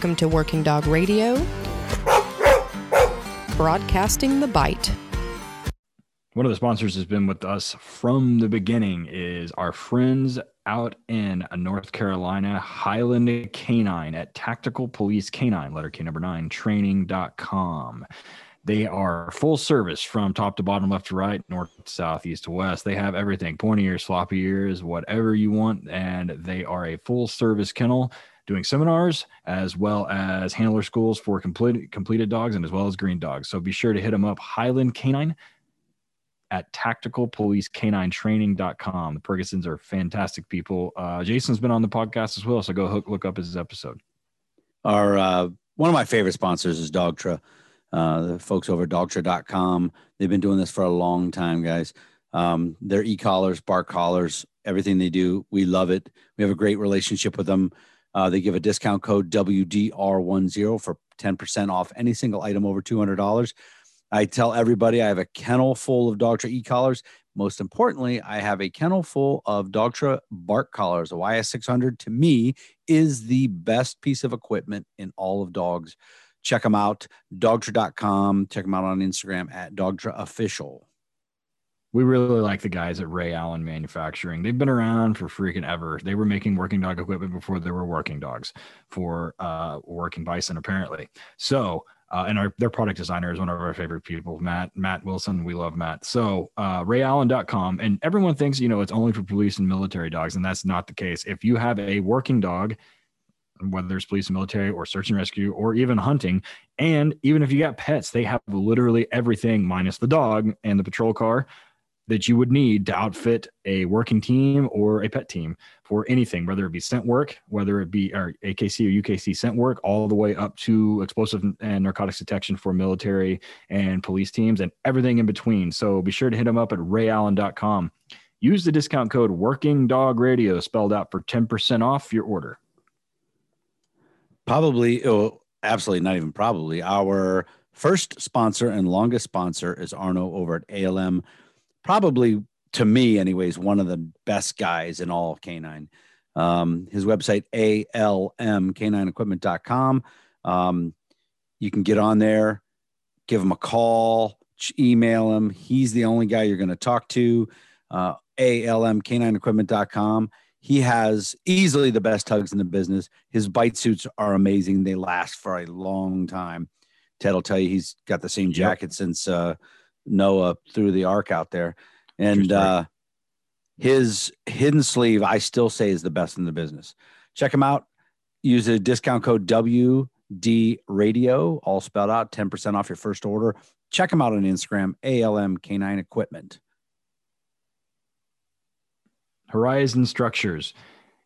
Welcome to Working Dog Radio, broadcasting the bite. One of the sponsors has been with us from the beginning is our friends out in North Carolina, Highland Canine at Tactical Police Canine, letter K number nine, training.com. They are full service from top to bottom, left to right, north, south, east to west. They have everything pointy ears, floppy ears, whatever you want. And they are a full service kennel doing seminars as well as handler schools for complete, completed dogs and as well as green dogs. So be sure to hit them up, Highland Canine at tacticalpolicecaninetraining.com. The Purgasons are fantastic people. Uh, Jason's been on the podcast as well, so go hook, look up his episode. Our uh, one of my favorite sponsors is Dogtra. Uh, the folks over at dogtra.com. They've been doing this for a long time, guys. Um, their e-collars, bark collars, everything they do, we love it. We have a great relationship with them. Uh, they give a discount code WDR10 for 10% off any single item over $200. I tell everybody I have a kennel full of Dogtra e-collars. Most importantly, I have a kennel full of Dogtra bark collars. The YS600 to me is the best piece of equipment in all of dogs. Check them out, dogtra.com. Check them out on Instagram at Dogtra Official. We really like the guys at Ray Allen Manufacturing. They've been around for freaking ever. They were making working dog equipment before there were working dogs for uh, working bison, apparently. So, uh, and our their product designer is one of our favorite people, Matt Matt Wilson. We love Matt. So uh, RayAllen.com, and everyone thinks you know it's only for police and military dogs, and that's not the case. If you have a working dog whether it's police and military or search and rescue or even hunting. And even if you got pets, they have literally everything minus the dog and the patrol car that you would need to outfit a working team or a pet team for anything, whether it be scent work, whether it be or AKC or UKC scent work, all the way up to explosive and narcotics detection for military and police teams and everything in between. So be sure to hit them up at rayallen.com. Use the discount code Working Dog Radio spelled out for 10% off your order probably oh, absolutely not even probably our first sponsor and longest sponsor is arno over at alm probably to me anyways one of the best guys in all canine um, his website almcanineequipment.com um, you can get on there give him a call email him he's the only guy you're going to talk to uh, almcanineequipment.com he has easily the best tugs in the business. His bite suits are amazing. They last for a long time. Ted will tell you he's got the same jacket yep. since uh, Noah threw the ark out there. And uh, his hidden sleeve, I still say, is the best in the business. Check him out. Use a discount code WD Radio, all spelled out, 10% off your first order. Check him out on Instagram, ALM Canine Equipment. Horizon Structures.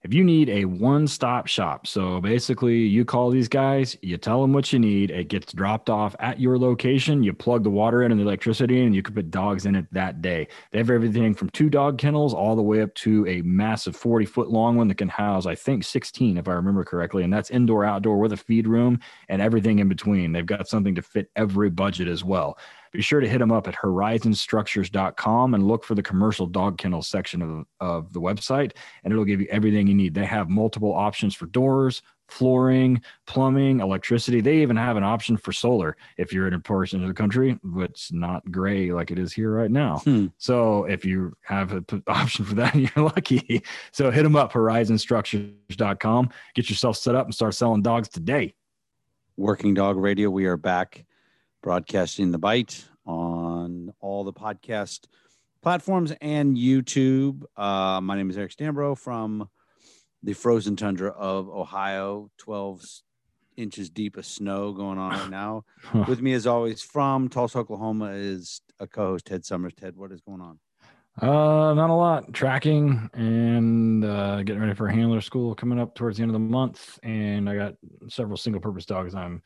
If you need a one stop shop, so basically you call these guys, you tell them what you need, it gets dropped off at your location, you plug the water in and the electricity in, and you can put dogs in it that day. They have everything from two dog kennels all the way up to a massive 40 foot long one that can house, I think, 16, if I remember correctly. And that's indoor, outdoor with a feed room and everything in between. They've got something to fit every budget as well be sure to hit them up at horizonstructures.com and look for the commercial dog kennel section of, of the website, and it'll give you everything you need. They have multiple options for doors, flooring, plumbing, electricity. They even have an option for solar if you're in a portion of the country that's not gray like it is here right now. Hmm. So if you have an option for that, you're lucky. So hit them up, horizonstructures.com. Get yourself set up and start selling dogs today. Working Dog Radio, we are back broadcasting the bite on all the podcast platforms and YouTube. Uh, my name is Eric Stambro from the frozen tundra of Ohio, 12 inches deep of snow going on right now. With me, as always, from Tulsa, Oklahoma, is a co host, Ted Summers. Ted, what is going on? Uh, not a lot. Tracking and uh, getting ready for handler school coming up towards the end of the month. And I got several single purpose dogs I'm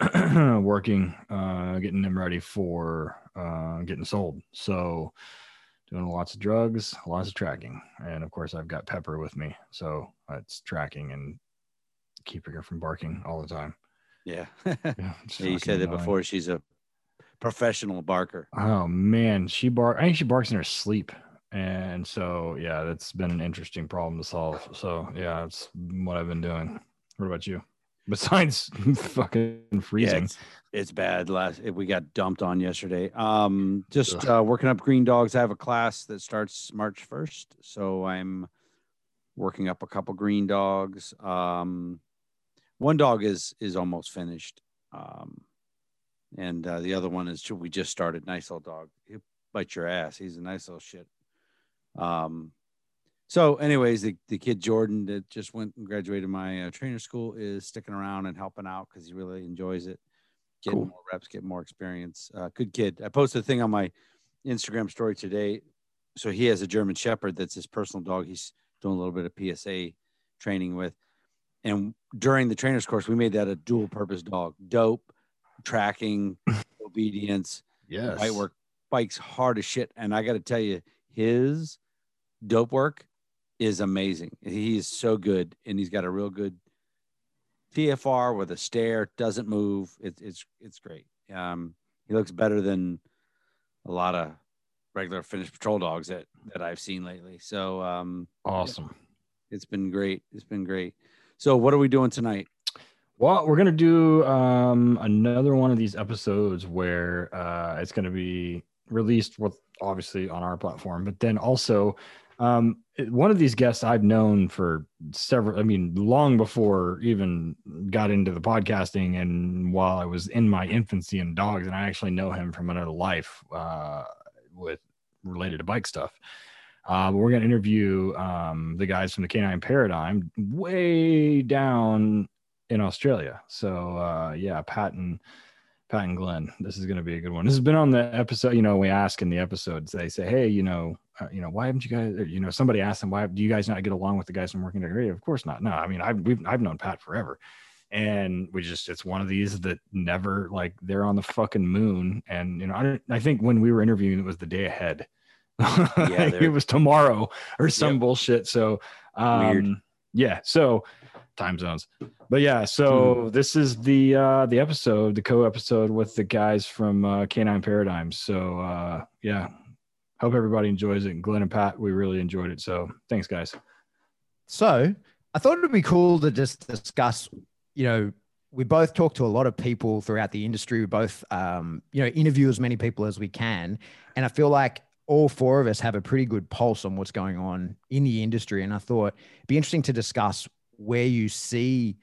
working, uh, getting them ready for uh, getting sold. So, doing lots of drugs, lots of tracking, and of course, I've got Pepper with me, so it's tracking and keeping her from barking all the time. Yeah, yeah, you said that before. She's a professional barker. Oh man, she bark. I think she barks in her sleep, and so yeah, that's been an interesting problem to solve. So yeah, it's what I've been doing. What about you? Besides fucking Yeah, freezing. it's, it's bad. Last we got dumped on yesterday. Um, just uh, working up green dogs. I have a class that starts March first, so I'm working up a couple green dogs. Um, one dog is is almost finished, um, and uh, the other one is we just started. Nice little dog. He'll bite your ass. He's a nice little shit. Um, so, anyways, the, the kid Jordan that just went and graduated my uh, trainer school is sticking around and helping out because he really enjoys it. Getting Cool. more reps, getting more experience. Uh, good kid. I posted a thing on my Instagram story today. So he has a German Shepherd that's his personal dog. He's doing a little bit of PSA training with. And during the trainer's course, we made that a dual purpose dog. Dope, tracking, obedience, Yes. bite work bikes hard as shit. And I got to tell you, his dope work is amazing. He is so good, and he's got a real good TFR with a stare, doesn't move. It's it's it's great. Um, he looks better than a lot of regular Finnish patrol dogs that that I've seen lately. So um, Awesome. it's been great. It's been great. So what are we doing tonight? Well, we're gonna do um, another one of these episodes where uh, it's gonna be released with obviously on our platform, but then also um, one of these guests I've known for several. I mean, long before even got into the podcasting, and while I was in my infancy in dogs, and I actually know him from another life uh, with related to bike stuff. Uh, we're going to interview um, the guys from the Canine Paradigm way down in Australia. So uh, yeah, Pat and Pat and Glenn, this is going to be a good one. This has been on the episode. You know, we ask in the episodes, they say, hey, you know, you know, why haven't you guys? You know, somebody asked them, why do you guys not get along with the guys from Working Radio? Of course not. No, I mean, I've we've I've known Pat forever. And we just, it's one of these that never like they're on the fucking moon. And, you know, I, don't- I think when we were interviewing, it was the day ahead. Yeah, it was tomorrow or some Yep. bullshit. So, um, Weird. yeah. So, time zones. But yeah, so this is the uh the episode, the co-episode with the guys from uh Canine Paradigms. So uh yeah. Hope everybody enjoys it. And Glenn and Pat, we really enjoyed it. So thanks guys. So I thought it would be cool to just discuss, you know, we both talk to a lot of people throughout the industry. We both, um, you know, interview as many people as we can. And I feel like all four of us have a pretty good pulse on what's going on in the industry. And I thought it'd be interesting to discuss where you see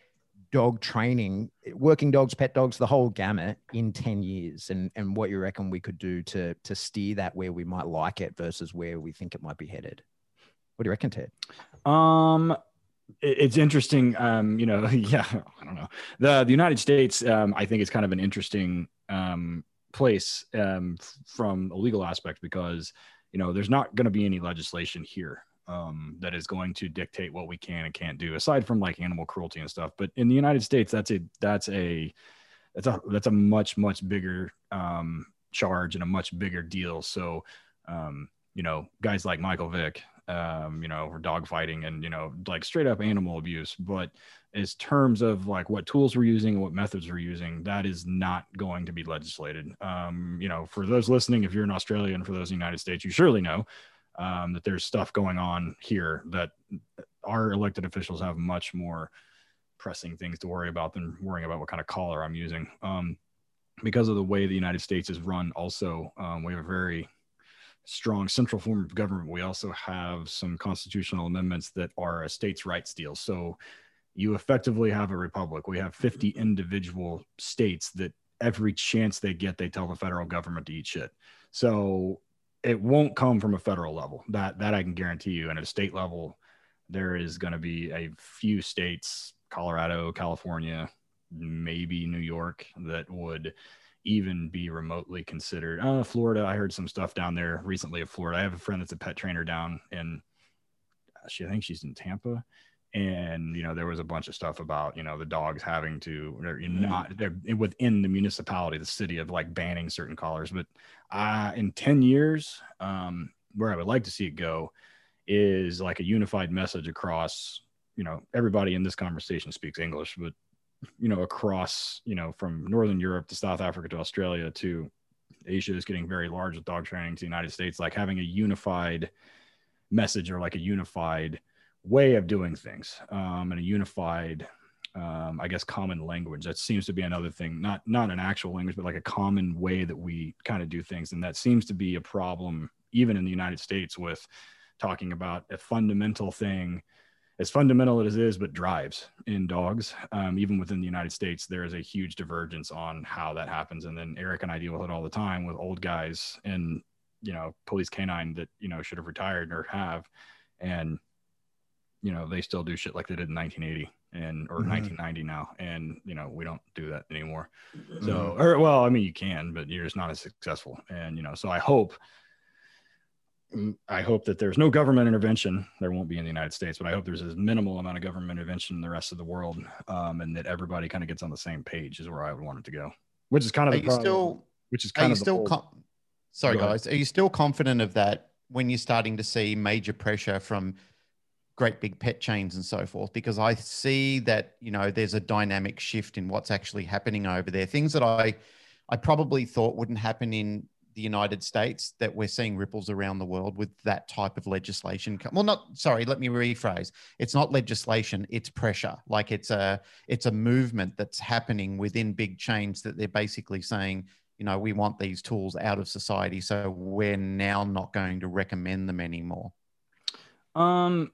dog training, working dogs, pet dogs, the whole gamut in 10 years and, and what you reckon we could do to, to steer that where we might like it versus where we think it might be headed. What do you reckon, Ted? Um it's interesting. Um, you know, yeah, I don't know. The the United States, um, I think is kind of an interesting um place um from a legal aspect because you know there's not going to be any legislation here um that is going to dictate what we can and can't do aside from like animal cruelty and stuff. But in the united states that's a that's a that's a that's a much much bigger um charge and a much bigger deal. So um you know guys like michael vick um you know for dog fighting and you know like straight up animal abuse. But as terms of like what tools we're using and what methods we're using that is not going to be legislated. Um you know for those listening if you're in australia and for those in the united states you surely know um, that there's stuff going on here that our elected officials have much more pressing things to worry about than worrying about what kind of collar I'm using. Um, because of the way the United States is run, also, um, we have a very strong central form of government. We also have some constitutional amendments that are a states' rights deal. So you effectively have a republic. We have 50 individual states that every chance they get, they tell the federal government to eat shit. So it won't come from a federal level. That that I can guarantee you. And at a state level, there is going to be a few states, Colorado, California, maybe New York, that would even be remotely considered. Uh, Florida, I heard some stuff down there recently of Florida. I have a friend that's a pet trainer down in, she I think she's in Tampa, and you know there was a bunch of stuff about you know the dogs having to they're not they're within the municipality, the city of like banning certain collars. But uh, in ten years, um, where I would like to see it go is like a unified message across you know everybody in this conversation speaks english but you know across you know from northern europe to south africa to australia to asia is getting very large with dog training to the united states like having a unified message or like a unified way of doing things um, and a unified um, I guess common language. That seems to be another thing, not not an actual language, but like a common way that we kind of do things, and that seems to be a problem even in the United States with talking about a fundamental thing, as fundamental as it is, but drives in dogs. Um, even within the United States, there is a huge divergence on how that happens, and then Eric and I deal with it all the time with old guys and you know police canine that you know should have retired or have, and you know they still do shit like they did in 1980 and or Mhm. 1990 now and you know we don't do that anymore Mm-hmm. so or well i mean you can but you're just not as successful and you know so i hope mm, i hope that there's no government intervention there won't be in the united states but i hope there's as minimal amount of government intervention in the rest of the world um, and that everybody kind of gets on the same page is where i would want it to go which is kind of Are the you problem, still which is are kind you of still whole- com- sorry Go ahead. guys are you still confident of that when you're starting to see major pressure from great big pet chains and so forth because i see that you know there's a dynamic shift in what's actually happening over there. Things that i i probably thought wouldn't happen in the united states that we're seeing ripples around the world with that type of legislation well not sorry let me rephrase. It's not legislation it's pressure. Like it's a it's a movement that's happening within big chains that they're basically saying you know we want these tools out of society so we're now not going to recommend them anymore. Um,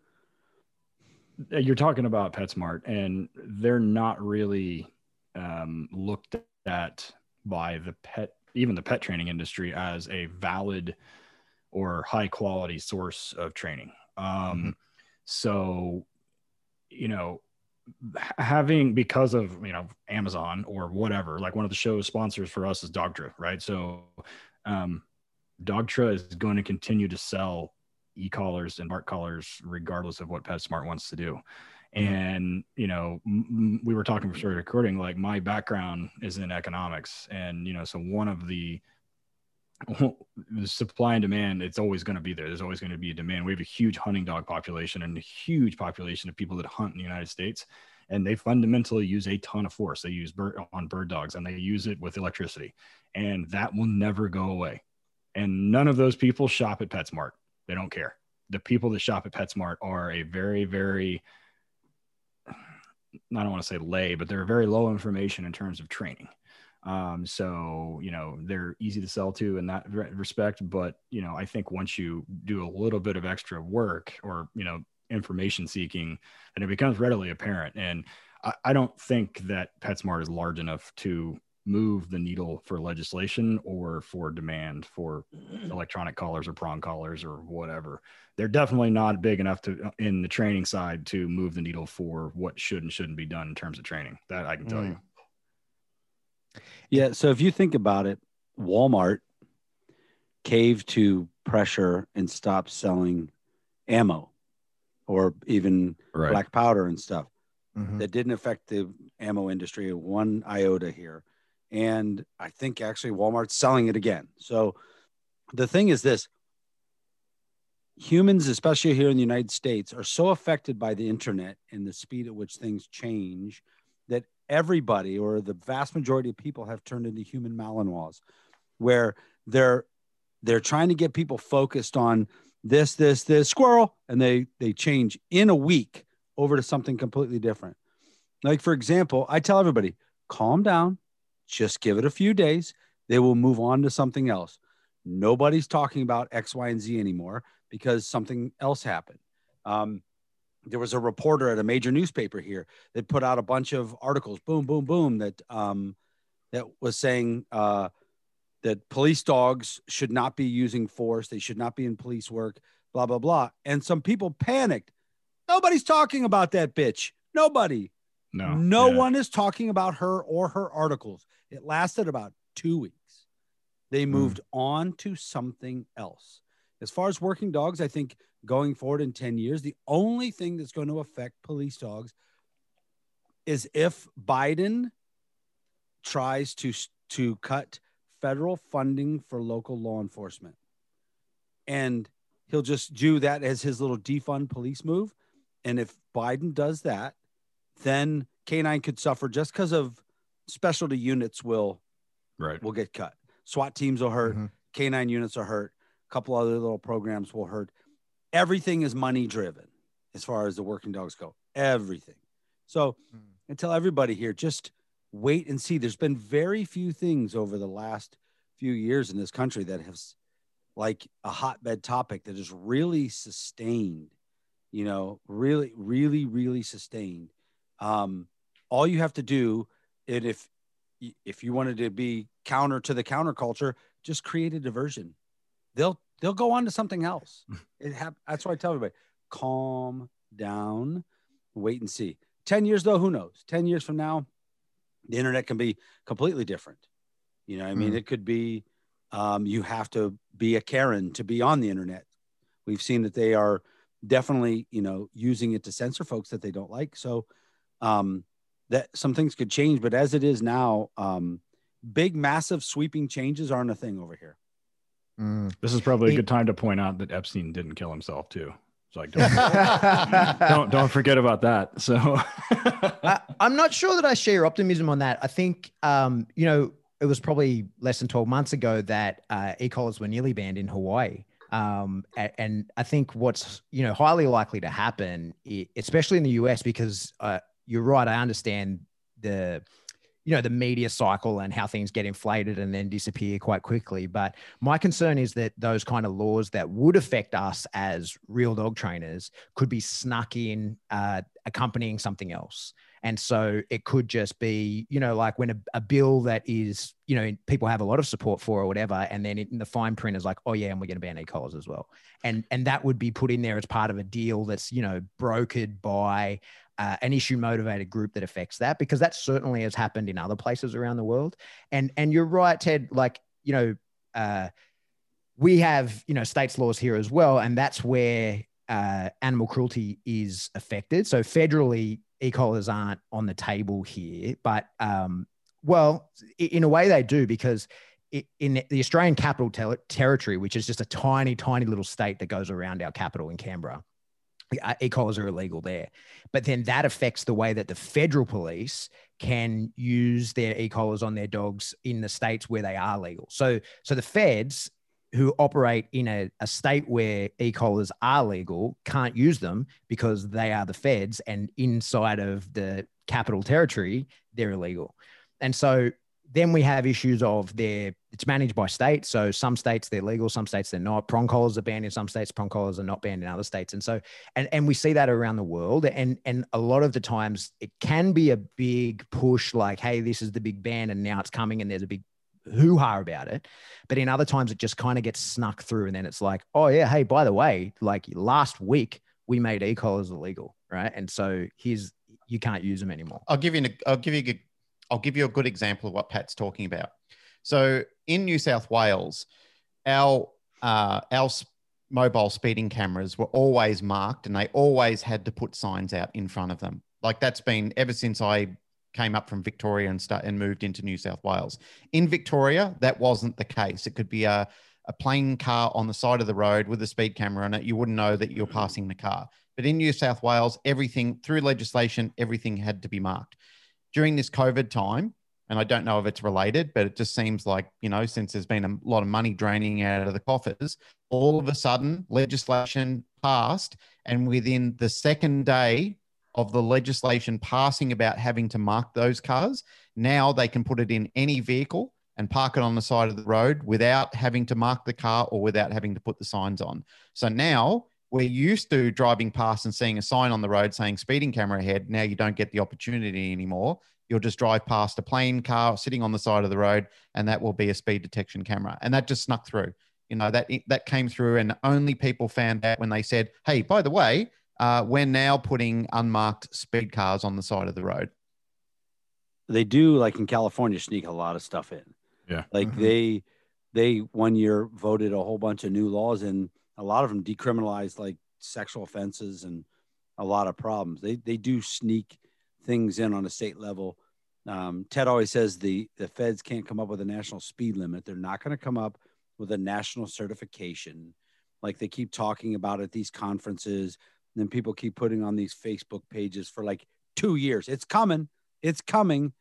you're talking about PetSmart, and they're not really um, looked at by the pet, even the pet training industry, as a valid or high quality source of training. Um, So, you know, having because of you know Amazon or whatever, like one of the show's sponsors for us is Dogtra, right? So, um, Dogtra is going to continue to sell e-collars and bark collars regardless of what PetSmart wants to do. Mm-hmm. And you know, m- m- we were talking before recording. Like my background is in economics, and you know, so one of the the supply and demand, it's always going to be there. There's always going to be a demand. We have a huge hunting dog population and a huge population of people that hunt in the United States, and they fundamentally use a ton of force. They use bird on bird dogs, and they use it with electricity, and that will never go away. And none of those people shop at PetSmart. They don't care. The people that shop at PetSmart are a very, very I don't want to say lay, but they're very low information in terms of training. Um, so you know they're easy to sell to in that respect. But you know I think once you do a little bit of extra work or you know information seeking, then it becomes readily apparent. And I, I don't think that PetSmart is large enough to move the needle for legislation or for demand for mm. electronic collars or prong collars or whatever. They're definitely not big enough to uh, in the training side to move the needle for what should and shouldn't be done in terms of training. That I can tell you. Mm. Yeah. So if you think about it, Walmart caved to pressure and stopped selling ammo or even Right. black powder and stuff. Mhm. That didn't affect the ammo industry one iota here. And I think actually Walmart's selling it again. So the thing is this humans, especially here in the United States, are so affected by the internet and the speed at which things change that everybody or the vast majority of people have turned into human Malinois, where they're they're trying to get people focused on this, this, this squirrel, and they they change in a week over to something completely different. Like for example, I tell everybody, calm down, just give it a few days. They will move on to something else. Nobody's talking about X, Y, and Z anymore because something else happened. Um, there was a reporter at a major newspaper here that put out a bunch of articles, boom, boom, boom, that um, that was saying uh, that police dogs should not be using force, they should not be in police work, blah blah blah. And some people panicked. Nobody's talking about that bitch. Nobody. No. No Yeah. one is talking about her or her articles. It lasted about two weeks. They hmm. moved on to something else. As far as working dogs, I think going forward in 10 years, the only thing that's going to affect police dogs is if Biden tries to to cut federal funding for local law enforcement. And he'll just do that as his little defund police move. And if Biden does that, then canine could suffer just because of specialty units will Right. will get cut. SWAT teams will hurt. Mhm. Canine units are hurt. A couple other little programs will hurt. Everything is money driven as far as the working dogs go. Everything. So and tell everybody here just wait and see. There's been very few things over the last few years in this country that have like a hotbed topic that is really sustained, you know, really, really, really sustained. Um, all you have to do, and if if you wanted to be counter to the counterculture, just create a diversion. They'll they'll go on to something else. It ha- that's why I tell everybody, calm down, wait and see. 10 years though, who knows? 10 years from now, the internet can be completely different. You know, I mean, mm. it could be um, you have to be a Karen to be on the internet. We've seen that they are definitely, you know, using it to censor folks that they don't like. So um, that some things could change, but as it is now, um, big, massive, sweeping changes aren't a thing over here. Mm. This is probably a good time to point out that Epstein didn't kill himself too. So like, don't, don't, don't forget about that. So I, am not sure that I share your optimism on that. I think, um, you know, it was probably less than 12 months ago that uh, e-collars were nearly banned in Hawaii. Um, and, and, I think what's, you know, highly likely to happen, especially in the US, because uh, you're right. I understand the, you know the media cycle and how things get inflated and then disappear quite quickly but my concern is that those kind of laws that would affect us as real dog trainers could be snuck in uh, accompanying something else and so it could just be you know like when a, a bill that is you know people have a lot of support for or whatever and then in the fine print is like oh yeah and we're going to ban e-collars as well and and that would be put in there as part of a deal that's you know brokered by uh, an issue motivated group that affects that because that certainly has happened in other places around the world. And and you're right ted like you know uh, we have you know states laws here as well and that's where uh, animal cruelty is affected. So federally e-collars aren't on the table here but um, well in a way they do because in the australian capital territory which is just a tiny tiny little state that goes around our capital in canberra e-collars uh, are illegal there. But then that affects the way that the federal police can use their e-collars on their dogs in the states where they are legal. So, so the feds who operate in a, a state where e-collars are legal can't use them because they are the feds and inside of the capital territory, they're illegal. And so then we have issues of their it's managed by state. So some states they're legal, some states they're not. Prong collars are banned in some states, prong collars are not banned in other states. And so and and we see that around the world. And and a lot of the times it can be a big push, like, hey, this is the big ban, and now it's coming, and there's a big hoo-ha about it. But in other times it just kind of gets snuck through, and then it's like, oh yeah, hey, by the way, like last week we made e-collars illegal, right? And so here's you can't use them anymore. I'll give you I'll give you I'll give you a good example of what Pat's talking about. So in New South Wales, our uh, our mobile speeding cameras were always marked, and they always had to put signs out in front of them. Like that's been ever since I came up from Victoria and start and moved into New South Wales. In Victoria, that wasn't the case. It could be a a plain car on the side of the road with a speed camera on it, you wouldn't know that you're passing the car. But in New South Wales, everything through legislation, everything had to be marked during this COVID time, and I don't know if it's related, but it just seems like, you know, since there's been a lot of money draining out of the coffers, all of a sudden legislation passed. And within the second day of the legislation passing about having to mark those cars, now they can put it in any vehicle and park it on the side of the road without having to mark the car or without having to put the signs on. So now we're used to driving past and seeing a sign on the road saying speeding camera ahead. Now you don't get the opportunity anymore. You'll just drive past a plain car sitting on the side of the road, and that will be a speed detection camera. And that just snuck through. You know that that came through, and only people found out when they said, "Hey, by the way, uh, we're now putting unmarked speed cars on the side of the road." They do, like in California, sneak a lot of stuff in. Yeah, like mm-hmm. they they one year voted a whole bunch of new laws in a lot of them decriminalized like sexual offenses and a lot of problems. They they do sneak things in on a state level. Um, Ted always says the the feds can't come up with a national speed limit. They're not going to come up with a national certification, like they keep talking about at these conferences. And then people keep putting on these Facebook pages for like two years. It's coming. It's coming.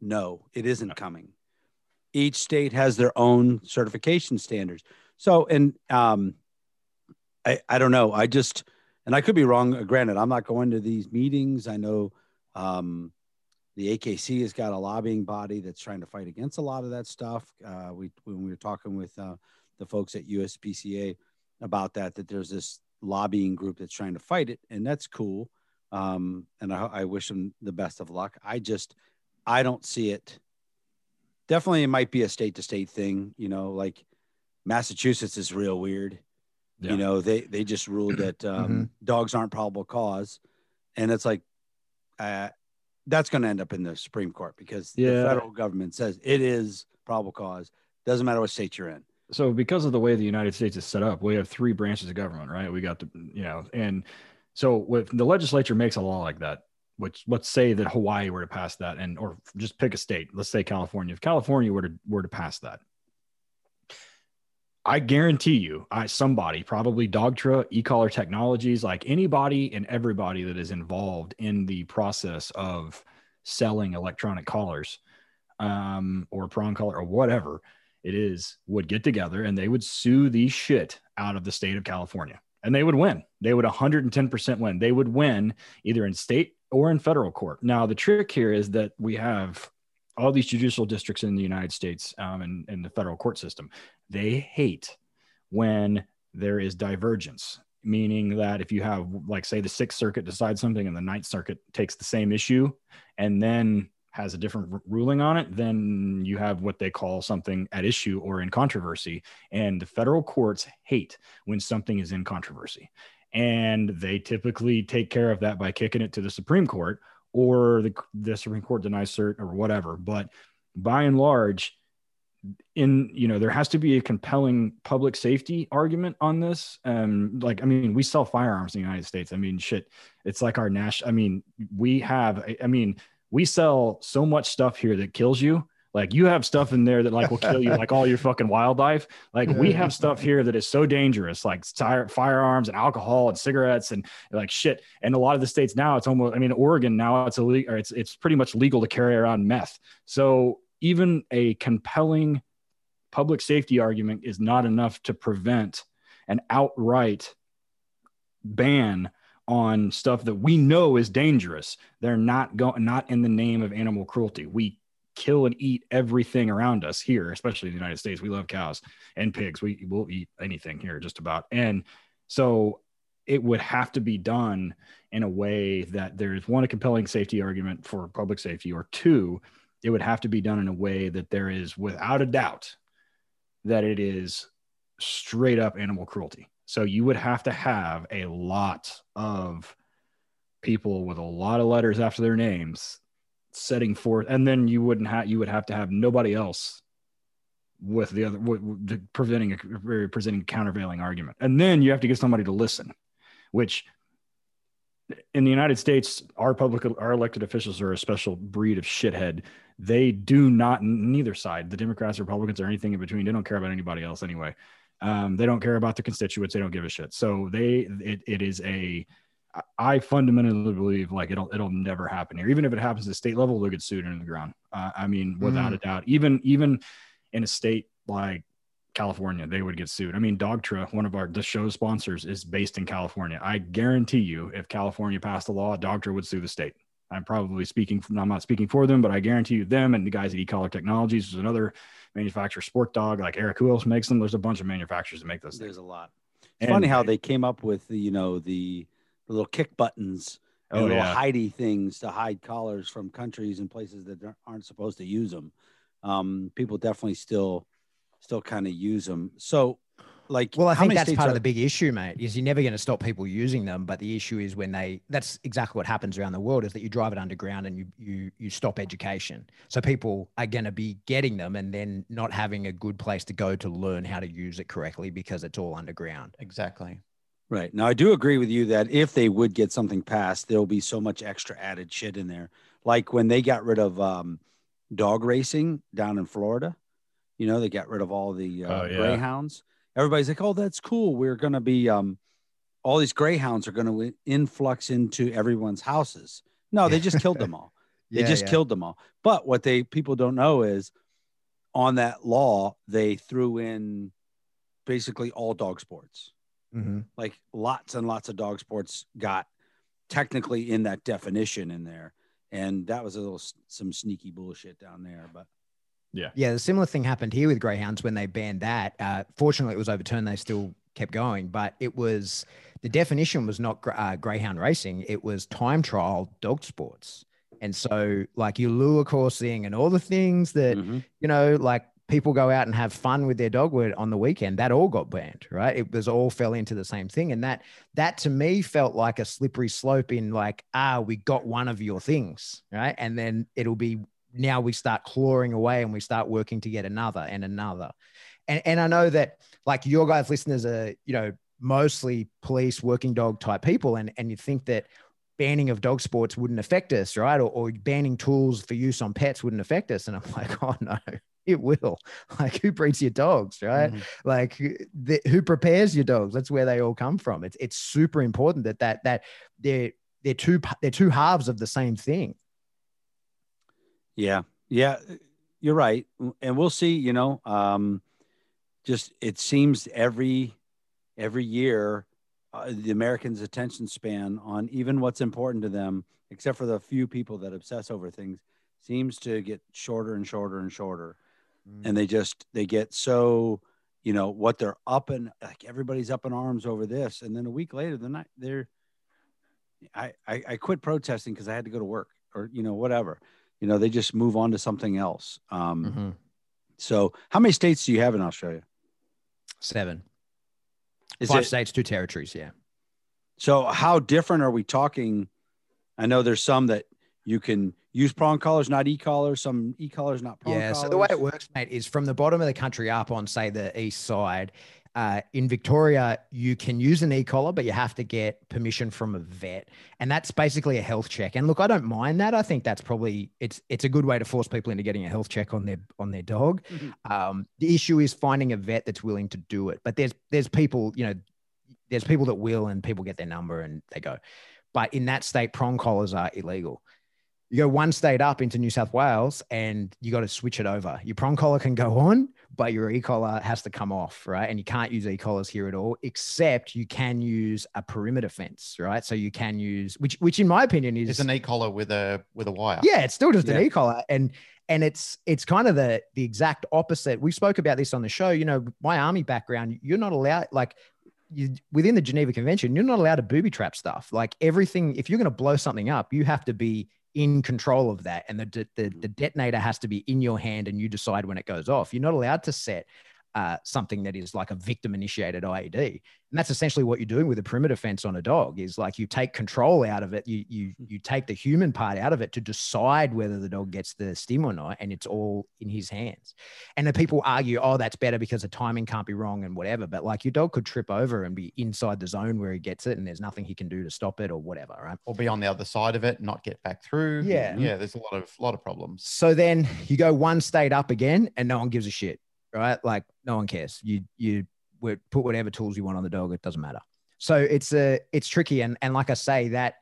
No, it isn't coming. Each state has their own certification standards. So, and um, I, I don't know. I just, and I could be wrong. Granted, I'm not going to these meetings. I know um, The AKC has got a lobbying body that's trying to fight against a lot of that stuff. Uh, we when we were talking with uh, the folks at USPCA about that, that there's this lobbying group that's trying to fight it, and that's cool. Um, and I, I wish them the best of luck. I just I don't see it. Definitely, it might be a state to state thing. You know, like Massachusetts is real weird. Yeah. You know, they they just ruled that um, Mm-hmm. dogs aren't probable cause, and it's like, uh, that's going to end up in the Supreme Court because the federal government says it is probable cause. Doesn't matter what state you're in. so because of the way the United States is set up, we have three branches of government, right? We got the, you know, and so with the legislature makes a law like that, which let's say that Hawaii were to pass that, and or just pick a state, let's say California. If California were to were to pass that, I guarantee you, I somebody probably Dogtra, e-collar technologies, like anybody and everybody that is involved in the process of selling electronic collars, um, or prong collar or whatever it is, would get together and they would sue the shit out of the state of California, and they would win. They would 110% win. They would win either in state or in federal court. Now the trick here is that we have all these judicial districts in the United States um, and the federal court system they hate when there is divergence meaning that if you have like say the sixth circuit decides something and the ninth circuit takes the same issue and then has a different r- ruling on it then you have what they call something at issue or in controversy. And the federal courts hate when something is in controversy. And they typically take care of that by kicking it to the supreme court or the, the supreme court denies cert or whatever. But by and large in you know there has to be a compelling public safety argument on this. Um like i mean we sell firearms in the united states. I mean shit it's like our national i mean we have I- i mean we sell so much stuff here that kills you like you have stuff in there that like will kill you like all your fucking wildlife like we have stuff here that is so dangerous like tire, firearms and alcohol and cigarettes and like shit and a lot of the states now it's almost i mean oregon now it's illegal it's it's pretty much legal to carry around meth so even a compelling public safety argument is not enough to prevent an outright ban on stuff that we know is dangerous. They're not going not in the name of animal cruelty. We kill and eat everything around us here, especially in the United States. We love cows and pigs. We will eat anything here just about. And so it would have to be done in a way that there's one a compelling safety argument for public safety or two it would have to be done in a way that there is without a doubt that it is straight up animal cruelty. So you would have to have a lot of people with a lot of letters after their names setting forth, and then you wouldn't have you would have to have nobody else with the other preventing a presenting countervailing argument, and then you have to get somebody to listen, which in the United States, our public, our elected officials are a special breed of shithead. They do not, neither side, the Democrats, Republicans, or anything in between, they don't care about anybody else anyway. Um, they don't care about the constituents. They don't give a shit. So they, it, it is a, I fundamentally believe like it'll, it'll never happen here. Even if it happens at the state level, they'll get sued in the ground. Uh, I mean, without Mm. a doubt, even, even in a state like California, they would get sued. I mean, Dogtra, one of our the show sponsors, is based in California. I guarantee you, if California passed a law, Dogtra would sue the state. I'm probably speaking. I'm not speaking for them, but I guarantee you, them and the guys at E-Collar Technologies is another manufacturer, Sport Dog, like Eric. Who else makes them? There's a bunch of manufacturers that make those There's things. a lot. It's And- funny how they came up with the, you know, the little kick buttons and Oh little yeah, hidey things to hide collars from countries and places that aren't- aren't supposed to use them. Um, people definitely still, still kind of use them. So, like, Well, I how think many that's states part are- of the big issue, mate. Is you're never going to stop people using them, but the issue is when they. That's exactly what happens around the world. Is that you drive it underground and you you you stop education. So people are going to be getting them and then not having a good place to go to learn how to use it correctly because it's all underground. Exactly. Right. Now, I do agree with you that if they would get something passed, there'll be so much extra added shit in there. Like when they got rid of um, dog racing down in Florida, you know, they got rid of all the uh, Oh, yeah. greyhounds. Everybody's like, oh, that's cool. We're going to be, um, all these greyhounds are going to influx into everyone's houses. No, they just killed them all. They Yeah, just yeah. killed them all. But what they people don't know is on that law, they threw in basically all dog sports Mhm. like lots and lots of dog sports got technically in that definition in there and that was a little some sneaky bullshit down there. But Yeah, Yeah. the similar thing happened here with greyhounds when they banned that. Uh, fortunately, it was overturned. They still kept going, but it was the definition was not uh, greyhound racing; it was time trial dog sports. And so, like your lure coursing and all the things that Mhm. you know, like people go out and have fun with their dog word on the weekend, that all got banned, right? It was all fell into the same thing. And that that to me felt like a slippery slope in like, ah, we got one of your things, right? And then it'll be now we start clawing away and we start working to get another and another. And and I know that like your guys listeners are, you know, mostly police working dog type people and and you think that banning of dog sports wouldn't affect us, right? Or, or banning tools for use on pets wouldn't affect us. And I'm like, oh no, it will. Like, who breeds your dogs, right? Mhm. Like, the, who prepares your dogs? That's where they all come from. It's it's super important that that that they're they're two they're two halves of the same thing. Yeah, yeah, you're right, and we'll see. You know, um, just it seems every every year, uh, the Americans' attention span on even what's important to them, except for the few people that obsess over things, seems to get shorter and shorter and shorter, and they just they get so you know what they're up and like everybody's up in arms over this, and then a week later, the night they're I, I I quit protesting because I had to go to work or you know whatever you know they just move on to something else um Mm-hmm. so how many states do you have in australia Seven, is five it states, two territories. Yeah. so how different are we talking i know there's some that you can use prong collars not e-collars some e-collars not prong Yeah. collars So the way it works, mate, is from the bottom of the country up on, say, the east side. Uh, in Victoria, you can use an e-collar, but you have to get permission from a vet, and that's basically a health check. And look, I don't mind that. I think that's probably it's it's a good way to force people into getting a health check on their on their dog. Mhm. Um, the issue is finding a vet that's willing to do it. But there's there's people, you know, there's people that will, and people get their number and they go. But in that state, prong collars are illegal. You go one state up into New South Wales, and you got to switch it over. Your prong collar can go on, but your e-collar has to come off, right? And you can't use e-collars here at all, except you can use a perimeter fence, right? So you can use which, which in my opinion is It's an e-collar with a with a wire. yeah, it's still just Yeah. an e-collar, and and it's it's kind of the the exact opposite. We spoke about this on the show. You know, my army background, you're not allowed like you within the Geneva Convention, you're not allowed to booby trap stuff. Like everything, if you're going to blow something up, you have to be in control of that, and the, de- the mm-hmm. the detonator has to be in your hand, and you decide when it goes off. You're not allowed to set uh, something that is like a victim initiated IED. And that's essentially what you're doing with a perimeter fence on a dog is like you take control out of it. You, you, you take the human part out of it to decide whether the dog gets the stim or not. And it's all in his hands. And the people argue, oh, that's better because the timing can't be wrong and whatever. But like your dog could trip over and be inside the zone where he gets it and there's nothing he can do to stop it or whatever. Right. Or be on the other side of it, not get back through. Yeah. Yeah. There's a lot of lot of problems. So then you go one state up again and no one gives a shit, right? Like no one cares. You you put whatever tools you want on the dog, it doesn't matter. So it's a it's tricky and and like I say that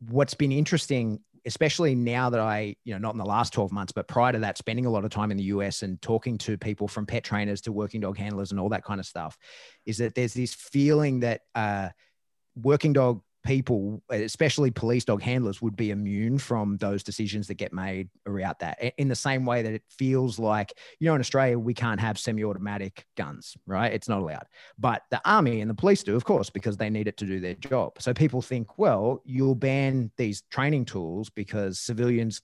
what's been interesting especially now that I, you know, not in the last 12 months, but prior to that, spending a lot of time in the US and talking to people from pet trainers to working dog handlers and all that kind of stuff, is that there's this feeling that uh, working dog people, especially police dog handlers, would be immune from those decisions that get made around that. In the same way that it feels like, you know, in Australia, we can't have semi automatic guns, right? It's not allowed. But the army and the police do, of course, because they need it to do their job. So people think, well, you'll ban these training tools because civilians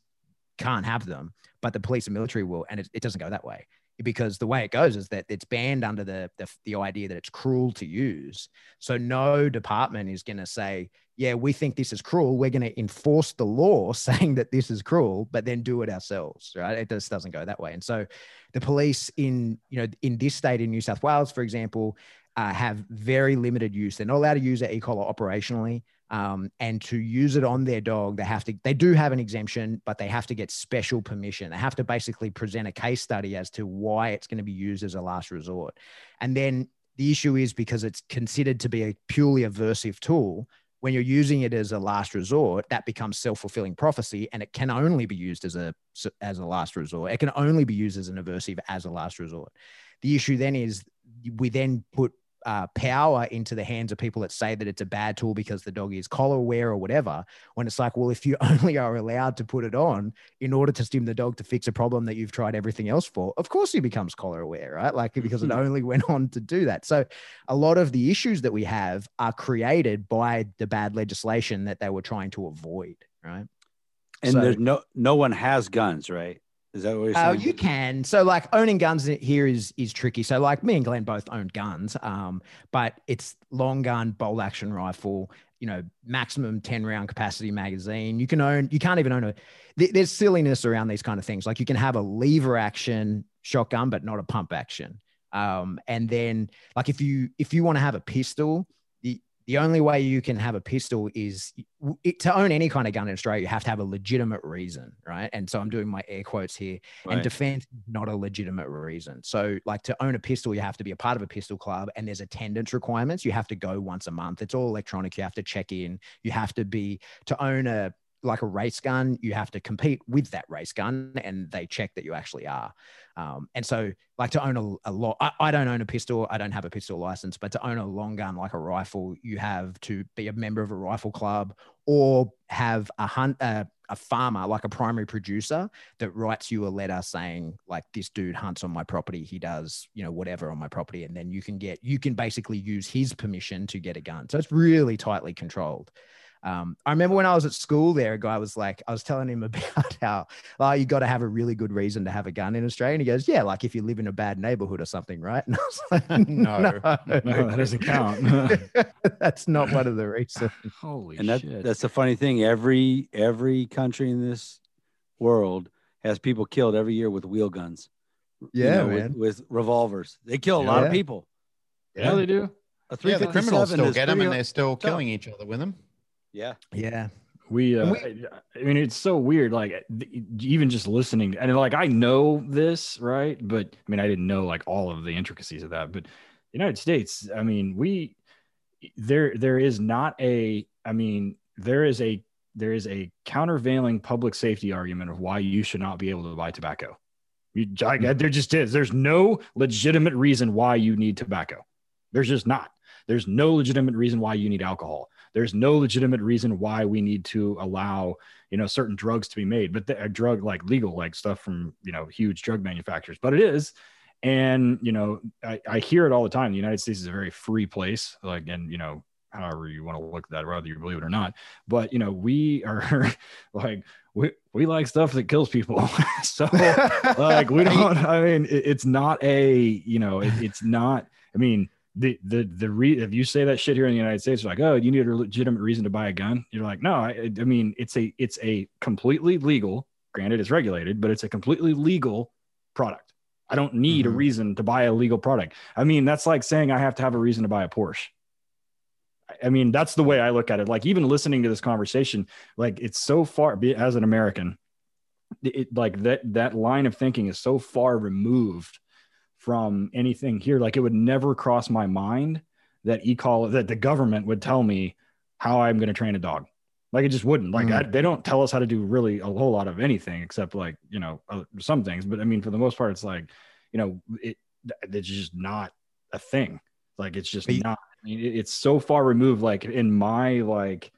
can't have them, but the police and military will. And it, it doesn't go that way because the way it goes is that it's banned under the, the, the idea that it's cruel to use. So no department is going to say, yeah, we think this is cruel. We're going to enforce the law saying that this is cruel, but then do it ourselves, right? It just doesn't go that way. And so the police in, you know, in this state in New South Wales, for example, uh, have very limited use. They're not allowed to use their e-collar operationally. Um, and to use it on their dog, they have to, they do have an exemption, but they have to get special permission. They have to basically present a case study as to why it's going to be used as a last resort. And then the issue is because it's considered to be a purely aversive tool. When you're using it as a last resort, that becomes self-fulfilling prophecy, and it can only be used as a as a last resort. It can only be used as an aversive as a last resort. The issue then is we then put uh, power into the hands of people that say that it's a bad tool because the dog is collar aware or whatever. When it's like, well, if you only are allowed to put it on in order to stim the dog to fix a problem that you've tried everything else for, of course he becomes collar aware, right? Like because it only went on to do that. So a lot of the issues that we have are created by the bad legislation that they were trying to avoid, right? And So- there's no no one has guns, right? Is that what you're Oh, saying? you can. So like owning guns here is is tricky. So like me and Glenn both own guns, um, but it's long gun, bolt action rifle. You know, maximum ten round capacity magazine. You can own. You can't even own a. th- There's silliness around these kind of things. Like you can have a lever action shotgun, but not a pump action. Um, and then like if you if you want to have a pistol, the only way you can have a pistol is it, to own any kind of gun in Australia. You have to have a legitimate reason, right? And so I'm doing my air quotes here and Right. defense is not a legitimate reason. So, like to own a pistol, you have to be a part of a pistol club, and there's attendance requirements. You have to go once a month. It's all electronic. You have to check in. You have to be to own a like a race gun. You have to compete with that race gun, and they check that you actually are. Um, and so, like to own a, a lot, I, I don't own a pistol. I don't have a pistol license, but to own a long gun like a rifle, you have to be a member of a rifle club or have a hunt. A farmer like a primary producer that writes you a letter saying like this dude hunts on my property he does you know whatever on my property and then you can get you can basically use his permission to get a gun so it's really tightly controlled um, I remember when I was at school there, a guy was like, I was telling him about how oh, you got to have a really good reason to have a gun in Australia. And he goes, Yeah, like if you live in a bad neighborhood or something, right? And I was like, No. No, that doesn't count. That's not one of the reasons. Holy and that shit! that's the funny thing. Every every country in this world has people killed every year with wheel guns. you Yeah, know, with- man. With, revolvers. They kill a lot of people. yeah, they do. A Yeah, the criminals still get them, and they're still killing each other with them. Yeah. Yeah. We, uh, And I mean, it's so weird. Like, even just listening, and like, I know this, right? But I mean, I didn't know like all of the intricacies of that. But the United States, I mean, we there there is not a. I mean, there is a there is a countervailing public safety argument of why you should not be able to buy tobacco. You, I, there just is. There's no legitimate reason why you need tobacco. There's just not. There's no legitimate reason why you need alcohol there's no legitimate reason why we need to allow you know certain drugs to be made but the, a drug like legal like stuff from you know huge drug manufacturers but it is. And you know I, I hear it all the time. The united states is a very free place like and you know however you want to look at that whether you believe it or not but you know we are like we, we like stuff that kills people. So like we don't i mean it, it's not a you know it, it's not i mean the the the re if you say that shit here in the United States, you're like, oh, you need a legitimate reason to buy a gun. You're like, no, I, I mean, it's a it's a completely legal. Granted, it's regulated, but it's a completely legal product. I don't need a Mhm. reason to buy a legal product. I mean, that's like saying I have to have a reason to buy a Porsche. I- I mean, that's the way I look at it. Like even listening to this conversation, like it's so far be- as an American, it like that that line of thinking is so far removed from anything here. Like it would never cross my mind that e-call that the government would tell me how I'm going to train a dog. Like it just wouldn't. Like I, they don't tell us how to do really a whole lot of anything except like you know uh, some things. But I mean, for the most part, it's like you know it. It's just not a thing. Like it's just not. I mean, it- it's so far removed. Like in my like.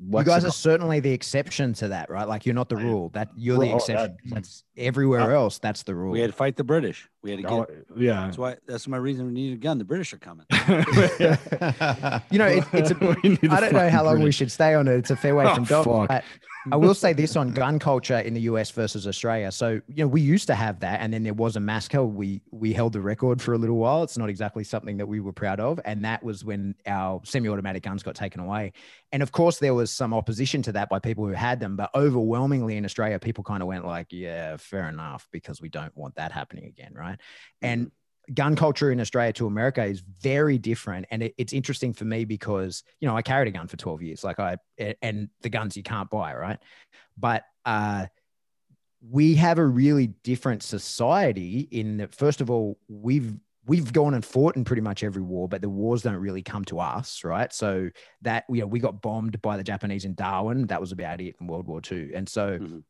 You guys are certainly the exception to that, right? Like you're not the I- rule. That you're Bro, the that- exception. That's everywhere Uh, else. That's the rule. We had to fight the British. We had to get. Oh, yeah. That's why. That's my reason we need a gun. The British are coming. you know, it, it's. A, We need to I don't know how long we should stay on it. It's a fair way Oh, from dog. but I will say this on gun culture in the US versus Australia. So, you know, we used to have that, and then there was a massacre. We we held the record for a little while. It's not exactly something that we were proud of, and that was when our semi-automatic guns got taken away. And of course, there was some opposition to that by people who had them, but overwhelmingly in Australia, people kind of went like, "Yeah, fair enough," because we don't want that happening again, right? And gun culture in Australia to America is very different. And it, it's interesting for me because, you know, I carried a gun for 12 years, like I, and the guns you can't buy, right? But, uh, we have a really different society in that, first of all, we've, we've gone and fought in pretty much every war, but the wars don't really come to us, right? So that, you know, we got bombed by the Japanese in Darwin. That was about it in World War II. And so Mhm.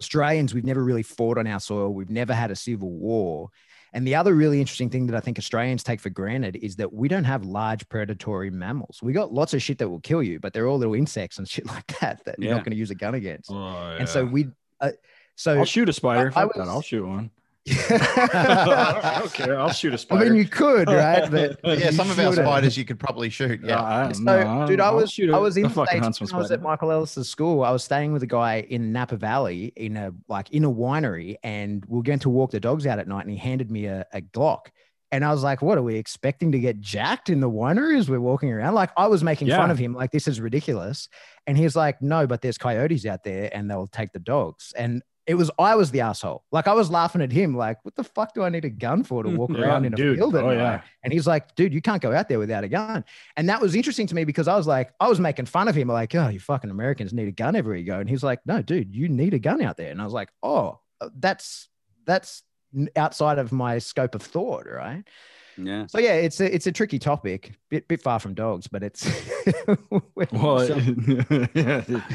Australians, we've never really fought on our soil. We've never had a civil war. And the other really interesting thing that I think Australians take for granted is that we don't have large predatory mammals. We got lots of shit that will kill you, but they're all little insects and shit like that that you're not going to use a gun against. Oh, And so we, uh, so I'll shoot a spider. I- I was- I'll shoot one. I don't- I don't care. I'll shoot a I spider. I mean, you could, right? But Yeah, some of our shouldn't. spiders you could probably shoot. Yeah, Yeah. I, So, no, dude, I was shoot a- I was in a the States huntsman when I was at. Michael Ellis's school. I was staying with a guy in Napa Valley in a like in a winery, and we are going to walk the dogs out at night, and he handed me a, a Glock. And I was like, "What are we expecting to get jacked in the winery as we're walking around?" Like I was making fun of him, like this is ridiculous. And he's like, "No, but there's coyotes out there, and they'll take the dogs." And it was I was the asshole. Like I was laughing at him, like, "What the fuck do I need a gun for to walk Yeah, around in a dude. field Oh, yeah. And he's like, dude, you can't go out there without a gun. And that was interesting to me because I was like, I was making fun of him, like, oh, you fucking Americans need a gun everywhere you go. And he's like, no, dude, you need a gun out there. And I was like, oh, uh, that's that's outside of my scope of thought, right? Yeah. So yeah, it's a it's a tricky topic, bit bit far from dogs, but it's Well,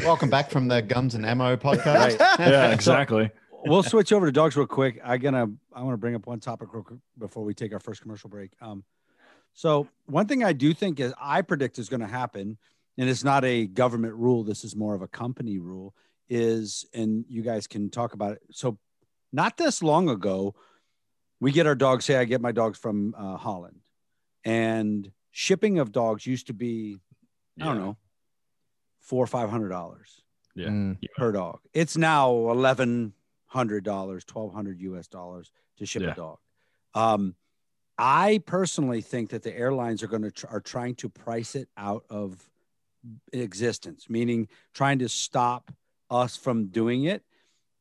Welcome back from the Guns and Ammo podcast. yeah, exactly. we'll switch over to dogs real quick. I gonna I want to bring up one topic real quick before we take our first commercial break. Um, so one thing I do think is I predict is going to happen, and it's not a government rule. This is more of a company rule. Is and you guys can talk about it. So not this long ago, we get our dogs. Say I get my dogs from uh, Holland, and shipping of dogs used to be I don't know four or five hundred dollars Yeah. Mm, per dog. It's now eleven hundred dollars, twelve hundred US dollars to ship Yeah. a dog. Um, I personally think that the airlines are going to tr- are trying to price it out of existence, meaning trying to stop us from doing it.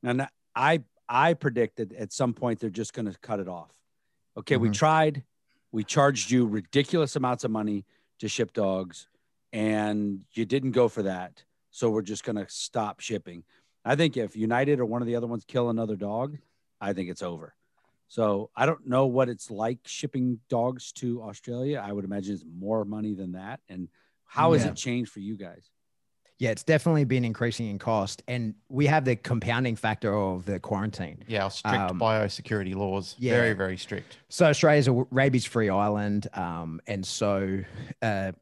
And I I predicted at some point they're just going to cut it off. Okay, we Mhm. tried, we charged you ridiculous amounts of money to ship dogs, and you didn't go for that. So we're just going to stop shipping. I think if United or one of the other ones kill another dog, I think it's over. So I don't know what it's like shipping dogs to Australia. I would imagine it's more money than that. And how has it changed for you guys? Yeah, it's definitely been increasing in cost, and we have the compounding factor of the quarantine. Yeah, our strict Um, biosecurity laws. yeah. Very, very strict. So Australia's a rabies-free island, um, and so uh,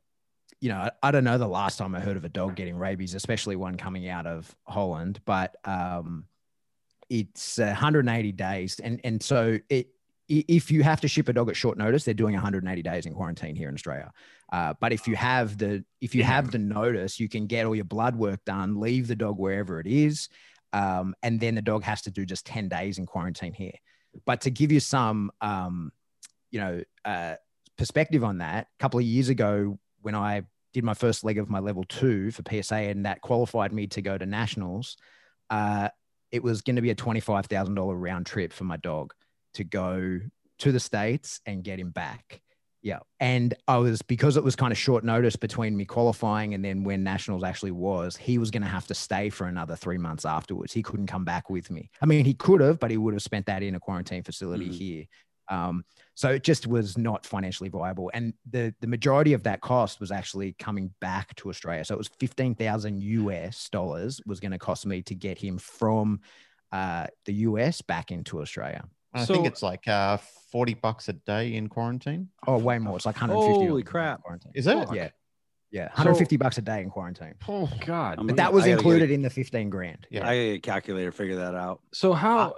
you know, I, I don't know the last time I heard of a dog getting rabies, especially one coming out of Holland, but um, it's uh, 180 days, and and so it. If you have to ship a dog at short notice, they're doing 180 days in quarantine here in Australia. Uh, but if you have the if you have the notice, you can get all your blood work done, leave the dog wherever it is, um, and then the dog has to do just 10 days in quarantine here. But to give you some, um, you know, uh, perspective on that, a couple of years ago, when I did my first leg of my level two for PSA, and that qualified me to go to nationals, uh, it was going to be a twenty-five thousand dollar round trip for my dog to go to the states and get him back. Yeah, and I was because it was kind of short notice between me qualifying and then when nationals actually was, he was going to have to stay for another three months afterwards. He couldn't come back with me. I mean, he could have, but he would have spent that in a quarantine facility Mhm. here. Um, so it just was not financially viable, and the the majority of that cost was actually coming back to Australia. So it was fifteen thousand US dollars was going to cost me to get him from uh, the US back into Australia. And I think it's like uh, 40 bucks a day in quarantine. Oh, way more. It's like 150. Holy in crap. Quarantine. Is it? Yeah. Yeah. 150 bucks a day in quarantine. Oh God. But that was I gotta get a- included in the 15 grand. Yeah. I gotta get a calculator, figure that out. So how?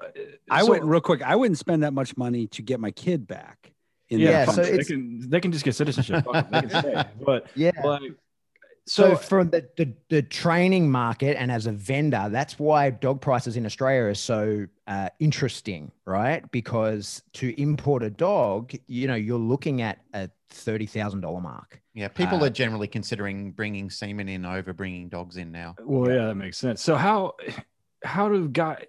I so- wouldn't real quick. I wouldn't spend that much money to get my kid back. In Yeah, Yeah, that so so country. they it's- can they can just get citizenship. They can stay. But Yeah. like, So, so for the, the the training market and as a vendor, that's why dog prices in Australia are so uh, interesting, right? Because to import a dog, you know, you're looking at a thirty thousand dollar mark. Yeah, people Uh, are generally considering bringing semen in over bringing dogs in now. Well, yeah, that makes sense. So how how do guy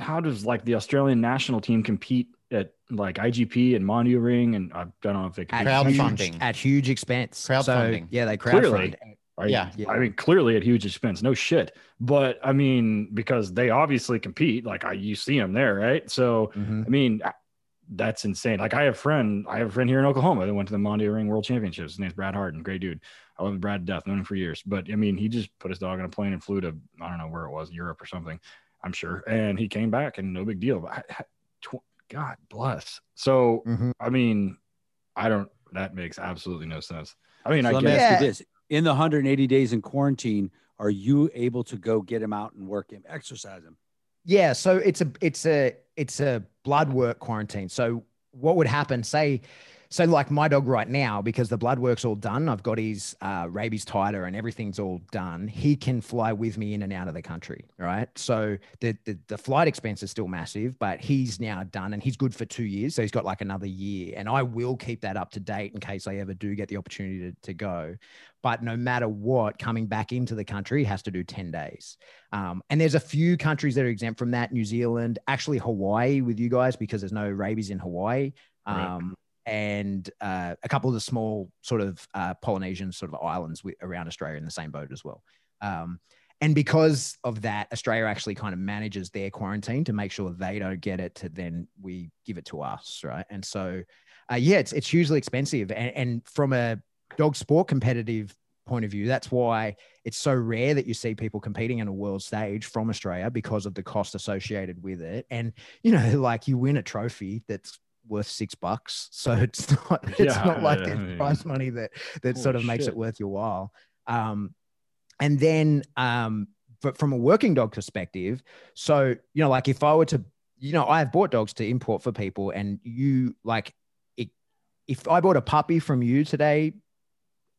how does like the Australian national team compete at like IGP and Mondio Ring and I don't know if they can At huge, Crowdfunding. at huge expense. Crowdfunding. So, yeah, they Clearly. crowdfund. Right? Yeah. Yeah. I mean, clearly at huge expense. No shit. But I mean, because they obviously compete. Like I, you see them there, right? So Mhm. I mean, that's insane. Like I have a friend, I have a friend here in Oklahoma that went to the Mondio Ring World Championships. His name's Brad Harden, great dude. I love Brad to death, known him for years. But I mean, he just put his dog on a plane and flew to I don't know where it was, Europe or something. I'm sure, and he came back and no big deal. But I- I- tw- God bless. So, Mhm. I mean, I don't. That makes absolutely no sense. I mean, So I let me guess. ask Yeah. you this: In the 180 days in quarantine, are you able to go get him out and work him, exercise him? Yeah, so it's a it's a it's a blood work quarantine. So what would happen? Say, so like my dog right now, because the blood work's all done, I've got his uh, rabies titer and everything's all done. He can fly with me in and out of the country, right? So the, the the flight expense is still massive, but he's now done and he's good for two years. So he's got like another year, and I will keep that up to date in case I ever do get the opportunity to, to go. But no matter what, coming back into the country has to do ten days. Um, and there's a few countries that are exempt from that. New Zealand, actually Hawaii with you guys because there's no rabies in Hawaii. Right. And uh, a couple of the small sort of uh, Polynesian sort of islands around Australia in the same boat as well. Um, and because of that, Australia actually kind of manages their quarantine to make sure they don't get it. To then we give it to us, right? And so, uh, yeah, it's it's hugely expensive. And, and from a dog sport competitive point of view, that's why it's so rare that you see people competing in a world stage from Australia because of the cost associated with it. And you know, like you win a trophy that's worth six bucks, so it's not it's Yeah, not like yeah, there's I mean, prize money that that sort of holy makes shit. it worth your while. Um, and then um, but from a working dog perspective, so you know, like if I were to, you know, I have bought dogs to import for people, and you like it. If I bought a puppy from you today,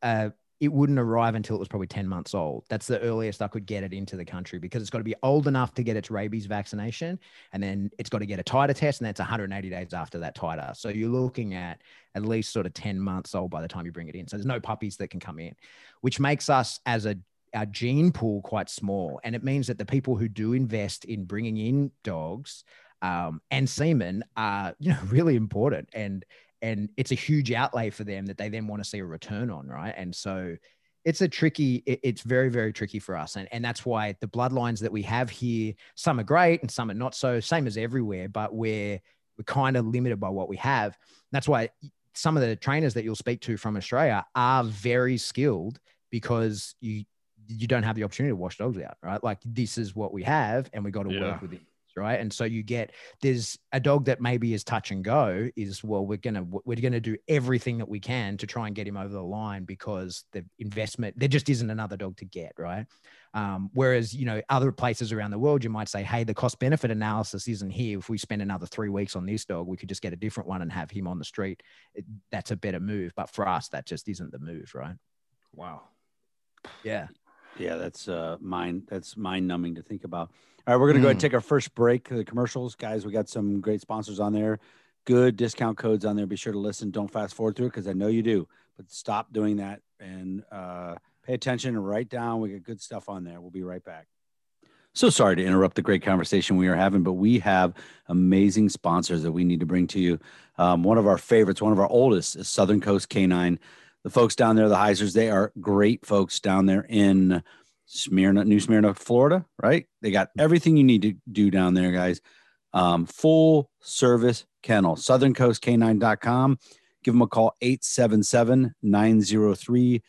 uh, it wouldn't arrive until it was probably 10 months old. That's the earliest I could get it into the country because it's got to be old enough to get its rabies vaccination. And then it's got to get a titer test. And that's 180 days after that titer. So you're looking at at least sort of 10 months old by the time you bring it in. So there's no puppies that can come in, which makes us as a our gene pool quite small. And it means that the people who do invest in bringing in dogs um, and semen are, you know, really important. And and it's a huge outlay for them that they then want to see a return on right? And so it's a tricky it's very very tricky for us and, and that's why the bloodlines that we have here some are great and some are not so same as everywhere but we're we're kind of limited by what we have. That's why some of the trainers that you'll speak to from australia are very skilled because you you don't have the opportunity to wash dogs out right? Like this is what we have and we got to Yeah. work with it right? And so you get there's a dog that maybe is touch and go is well we're gonna we're gonna do everything that we can to try and get him over the line because the investment there just isn't another dog to get right? Um, whereas you know other places around the world you might say hey the cost benefit analysis isn't here. If we spend another three weeks on this dog we could just get a different one and have him on the street. It- that's a better move. But for us that just isn't the move right? Wow. yeah. Yeah, that's uh mind that's mind numbing to think about. All right, we're gonna go ahead and Mm. take our first break. The commercials, guys. We got some great sponsors on there. Good discount codes on there. Be sure to listen. Don't fast forward through it because I know you do. But stop doing that and uh, pay attention and write down. We got good stuff on there. We'll be right back. So sorry to interrupt the great conversation we are having, but we have amazing sponsors that we need to bring to you. Um, one of our favorites, one of our oldest, is Southern Coast Canine. The folks down there, the Heisers, they are great folks down there in Smyrna, New Smyrna, Florida, right? They got everything you need to do down there, guys. Um, full service kennel, southerncoastcanine.com. Give them a call, 877 903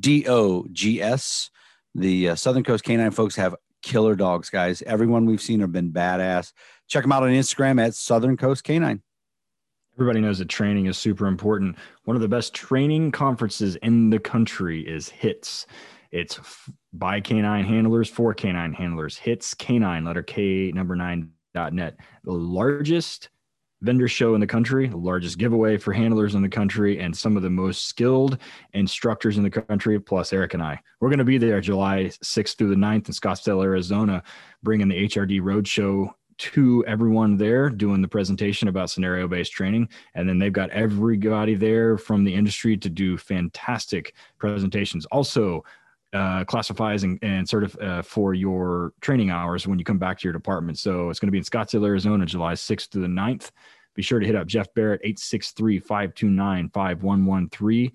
DOGS. The uh, Southern Coast Canine folks have killer dogs, guys. Everyone we've seen have been badass. Check them out on Instagram at Southern Coast Canine. Everybody knows that training is super important. One of the best training conferences in the country is HITS. It's f- by canine handlers for canine handlers. HITS canine, letter K, number nine dot net. The largest vendor show in the country, the largest giveaway for handlers in the country, and some of the most skilled instructors in the country, plus Eric and I. We're going to be there July 6th through the 9th in Scottsdale, Arizona, bringing the HRD Roadshow to everyone there doing the presentation about scenario based training. And then they've got everybody there from the industry to do fantastic presentations. Also, uh, classifies and, and sort of uh, for your training hours when you come back to your department. So it's going to be in Scottsdale, Arizona, July 6th through the 9th. Be sure to hit up Jeff Barrett, 863 529 5113,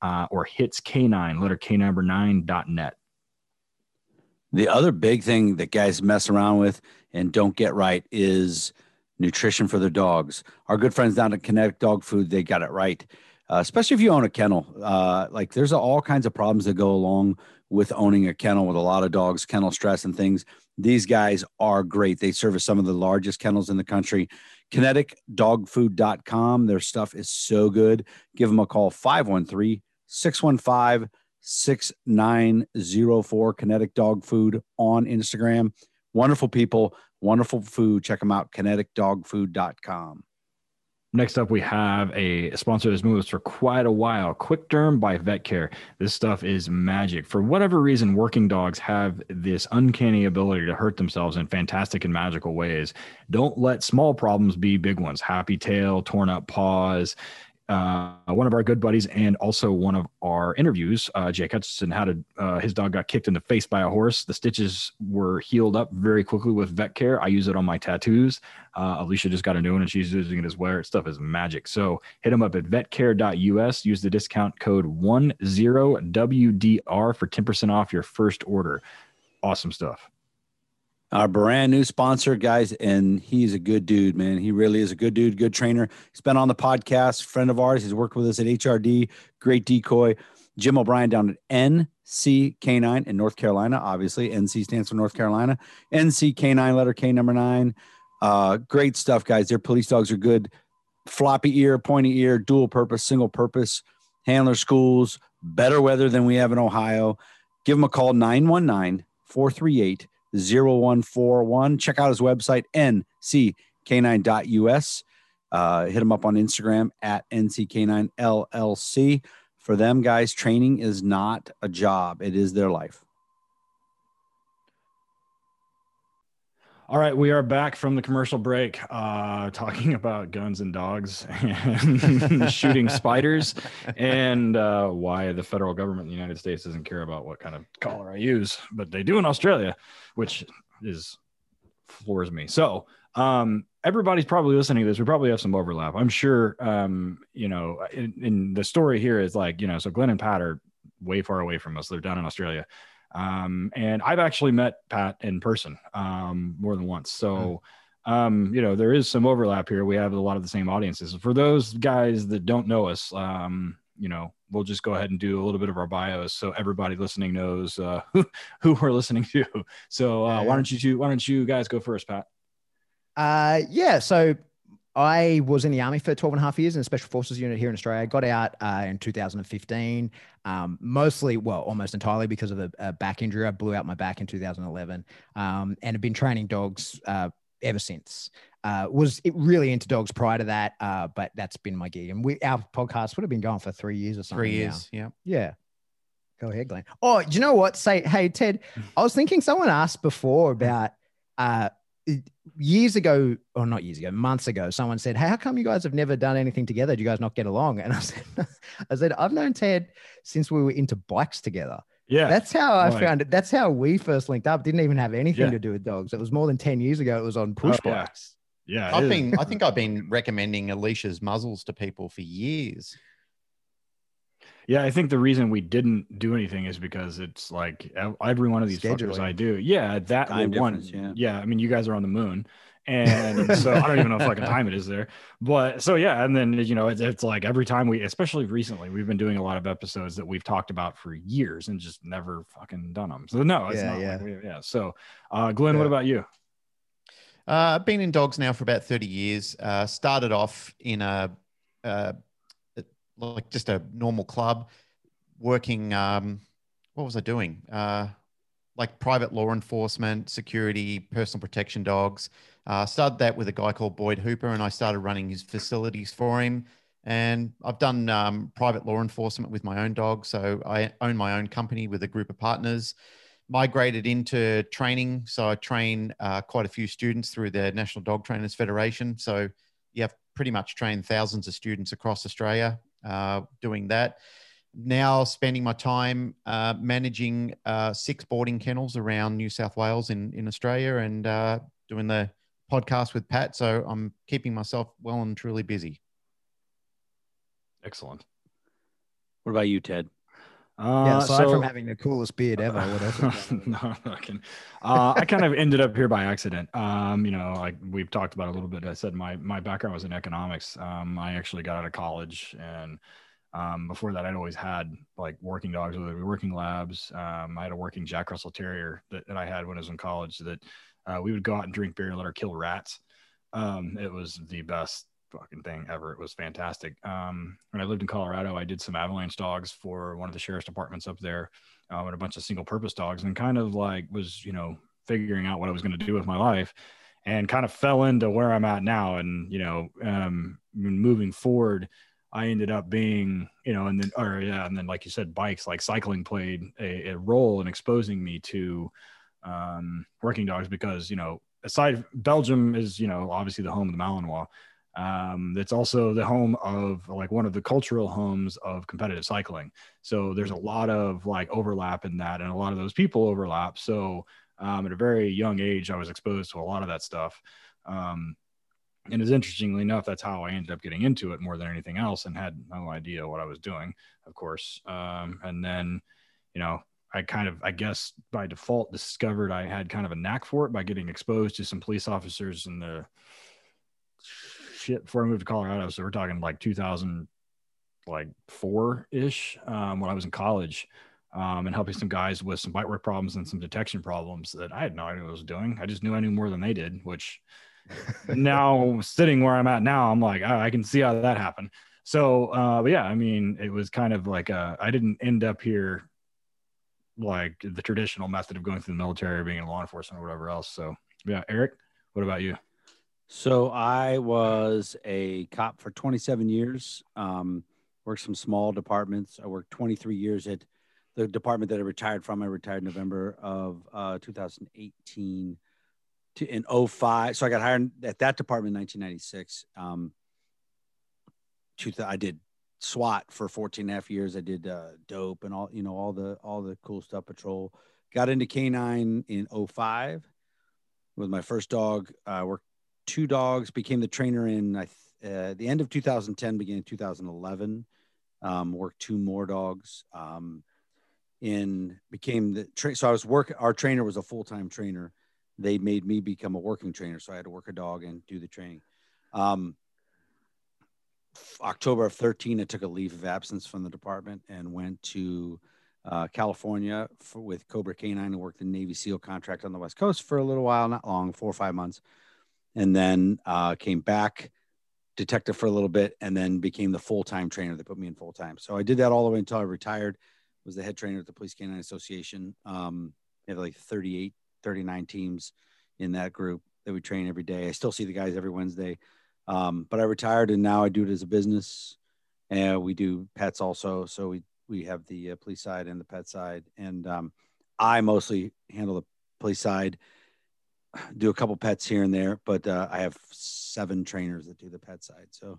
uh, or hits K9, letter K number nine dot net. The other big thing that guys mess around with and don't get right is nutrition for their dogs. Our good friends down at Kinetic Dog Food, they got it right. Uh, especially if you own a kennel. Uh, like there's all kinds of problems that go along with owning a kennel with a lot of dogs, kennel stress and things. These guys are great. They service some of the largest kennels in the country. kineticdogfood.com. Their stuff is so good. Give them a call 513 615 6904. Kinetic Dog Food on Instagram. Wonderful people, wonderful food. Check them out, kineticdogfood.com. Next up, we have a sponsor that's moved us for quite a while. Quick Derm by Vet Care. This stuff is magic. For whatever reason, working dogs have this uncanny ability to hurt themselves in fantastic and magical ways. Don't let small problems be big ones. Happy tail, torn up paws, uh, one of our good buddies and also one of our interviews, uh, Jake Hutchinson, had a uh, his dog got kicked in the face by a horse. The stitches were healed up very quickly with vet care. I use it on my tattoos. Uh, Alicia just got a new one and she's using it as well. Stuff is magic. So hit them up at vetcare.us. Use the discount code 10WDR for 10% off your first order. Awesome stuff our brand new sponsor, guys, and he's a good dude, man. He really is a good dude, good trainer. He's been on the podcast, friend of ours. He's worked with us at HRD, great decoy. Jim O'Brien down at NC K9 in North Carolina. Obviously, NC stands for North Carolina. NC K9, letter K number nine. Uh, great stuff, guys. Their police dogs are good. Floppy ear, pointy ear, dual purpose, single purpose, handler schools, better weather than we have in Ohio. Give them a call 919 438 0141. Check out his website, nck9.us. Uh, hit him up on Instagram at nck9llc. For them, guys, training is not a job, it is their life. All right, we are back from the commercial break, uh, talking about guns and dogs and shooting spiders, and uh, why the federal government in the United States doesn't care about what kind of collar I use, but they do in Australia, which is floors me. So, um, everybody's probably listening to this. We probably have some overlap. I'm sure. Um, you know, in, in the story here is like, you know, so Glenn and Pat are way far away from us. They're down in Australia. Um, and I've actually met Pat in person um, more than once. So, um, you know, there is some overlap here. We have a lot of the same audiences. For those guys that don't know us, um, you know, we'll just go ahead and do a little bit of our bios so everybody listening knows uh, who, who we're listening to. So, uh, why don't you two, why don't you guys go first, Pat? Uh, yeah. So I was in the army for 12 and a half years in a special forces unit here in Australia. I got out uh, in 2015, um, mostly, well, almost entirely because of a, a, back injury. I blew out my back in 2011 um, and have been training dogs uh, ever since. Uh, was really into dogs prior to that, uh, but that's been my gig. And we, our podcast would have been going for three years or something. Three years, now. yeah. Yeah. Go ahead, Glenn. Oh, do you know what? Say, hey, Ted, I was thinking someone asked before about uh, years ago, or not years ago, months ago, someone said, Hey, how come you guys have never done anything together? Do you guys not get along? And I said, I said, I've known Ted since we were into bikes together. Yeah. That's how I right. found it. That's how we first linked up. Didn't even have anything yeah. to do with dogs. It was more than 10 years ago. It was on oh, push oh, bikes. Yeah. yeah I've been, I think I've been recommending Alicia's muzzles to people for years. Yeah, I think the reason we didn't do anything is because it's like every one of these fuckers I do. Yeah, that one. Yeah. yeah, I mean, you guys are on the moon, and so I don't even know if fucking time it is there. But so yeah, and then you know it's, it's like every time we, especially recently, we've been doing a lot of episodes that we've talked about for years and just never fucking done them. So no, it's yeah, not yeah. Like we, yeah. So, uh, Glenn, yeah. what about you? Uh, I've been in dogs now for about thirty years. Uh, started off in a uh, like just a normal club, working. Um, what was I doing? Uh, like private law enforcement, security, personal protection dogs. Uh, started that with a guy called Boyd Hooper, and I started running his facilities for him. And I've done um, private law enforcement with my own dog. So I own my own company with a group of partners. Migrated into training. So I train uh, quite a few students through the National Dog Trainers Federation. So you have pretty much trained thousands of students across Australia uh, doing that. Now spending my time uh, managing uh, six boarding kennels around New South Wales in, in Australia and uh, doing the podcast with Pat. So I'm keeping myself well and truly busy. Excellent. What about you, Ted? Uh, yeah, aside so, from having the coolest beard ever, what else? no, I can. Uh, I kind of ended up here by accident. Um, you know, like we've talked about a little bit. I said my my background was in economics. Um, I actually got out of college, and um, before that, I'd always had like working dogs, whether it working labs. Um, I had a working Jack Russell Terrier that, that I had when I was in college. That uh, we would go out and drink beer and let her kill rats Um, it was the best fucking thing ever. It was fantastic. Um, when I lived in Colorado, I did some avalanche dogs for one of the sheriff's departments up there, um, and a bunch of single purpose dogs, and kind of like was you know figuring out what I was going to do with my life, and kind of fell into where I'm at now, and you know, um, moving forward. I ended up being, you know, and then, or yeah, and then, like you said, bikes, like cycling played a, a role in exposing me to um, working dogs because, you know, aside Belgium is, you know, obviously the home of the Malinois. Um, it's also the home of like one of the cultural homes of competitive cycling. So there's a lot of like overlap in that, and a lot of those people overlap. So um, at a very young age, I was exposed to a lot of that stuff. Um, and as interestingly enough, that's how I ended up getting into it more than anything else, and had no idea what I was doing, of course. Um, and then, you know, I kind of, I guess, by default, discovered I had kind of a knack for it by getting exposed to some police officers in the shit before I moved to Colorado. So we're talking like 2000, like four ish, um, when I was in college, um, and helping some guys with some bite work problems and some detection problems that I had no idea what I was doing. I just knew I knew more than they did, which now sitting where I'm at now, I'm like, oh, I can see how that happened. So, uh, but yeah, I mean, it was kind of like uh, I didn't end up here like the traditional method of going through the military or being in law enforcement or whatever else. So, yeah, Eric, what about you? So I was a cop for 27 years. Um, worked some small departments. I worked 23 years at the department that I retired from. I retired in November of uh, 2018 to in 05. So I got hired at that department in 1996. Um, I did SWAT for 14 and a half years. I did uh, dope and all, you know, all the, all the cool stuff patrol. Got into canine in 05 with my first dog. I worked two dogs, became the trainer in uh, the end of 2010, beginning of 2011. Um, worked two more dogs. Um, in became the tra- so I was work. Our trainer was a full time trainer. They made me become a working trainer, so I had to work a dog and do the training. Um, October of 13, I took a leave of absence from the department and went to uh, California for, with Cobra Canine and worked the Navy SEAL contract on the West Coast for a little while, not long, four or five months and then uh, came back detective for a little bit and then became the full-time trainer. They put me in full-time. So i did that all the way until i retired was the head trainer at the police canine association. Um, have like 38 39 teams in that group that we train every day. I still see the guys every wednesday. Um, but i retired and now i do it as a business. And we do pets also. So we we have the uh, police side and the pet side. And um, i mostly handle the police side do a couple pets here and there, but uh, I have seven trainers that do the pet side. So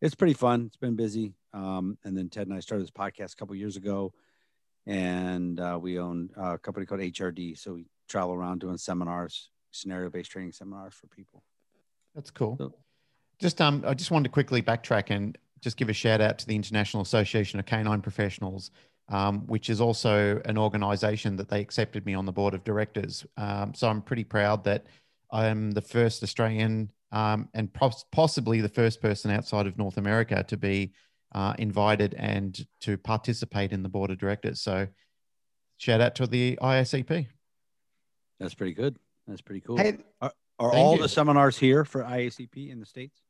it's pretty fun. It's been busy. Um, and then Ted and I started this podcast a couple years ago, and uh, we own a company called HRD. So we travel around doing seminars, scenario-based training seminars for people. That's cool. So, just um, I just wanted to quickly backtrack and just give a shout out to the International Association of Canine Professionals um, which is also an organization that they accepted me on the board of directors. Um, so I'm pretty proud that I'm the first Australian um, and possibly the first person outside of North America to be uh, invited and to participate in the board of directors. So shout out to the IACP. That's pretty good. That's pretty cool. Hey, are, are all you. the seminars here for IACP in the States?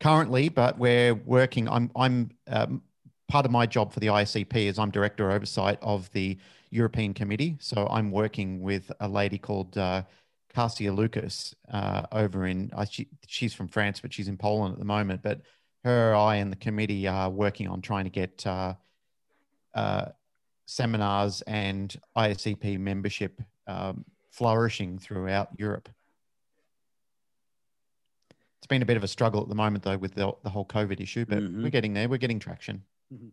Currently, but we're working. I'm I'm um, part of my job for the IACP is I'm director oversight of the European Committee. So I'm working with a lady called uh, Cassia Lucas uh, over in, uh, she, she's from France, but she's in Poland at the moment. But her, I, and the committee are working on trying to get uh, uh, seminars and IACP membership um, flourishing throughout Europe. It's been a bit of a struggle at the moment, though, with the, the whole COVID issue, but mm-hmm. we're getting there. We're getting traction. Mm-hmm.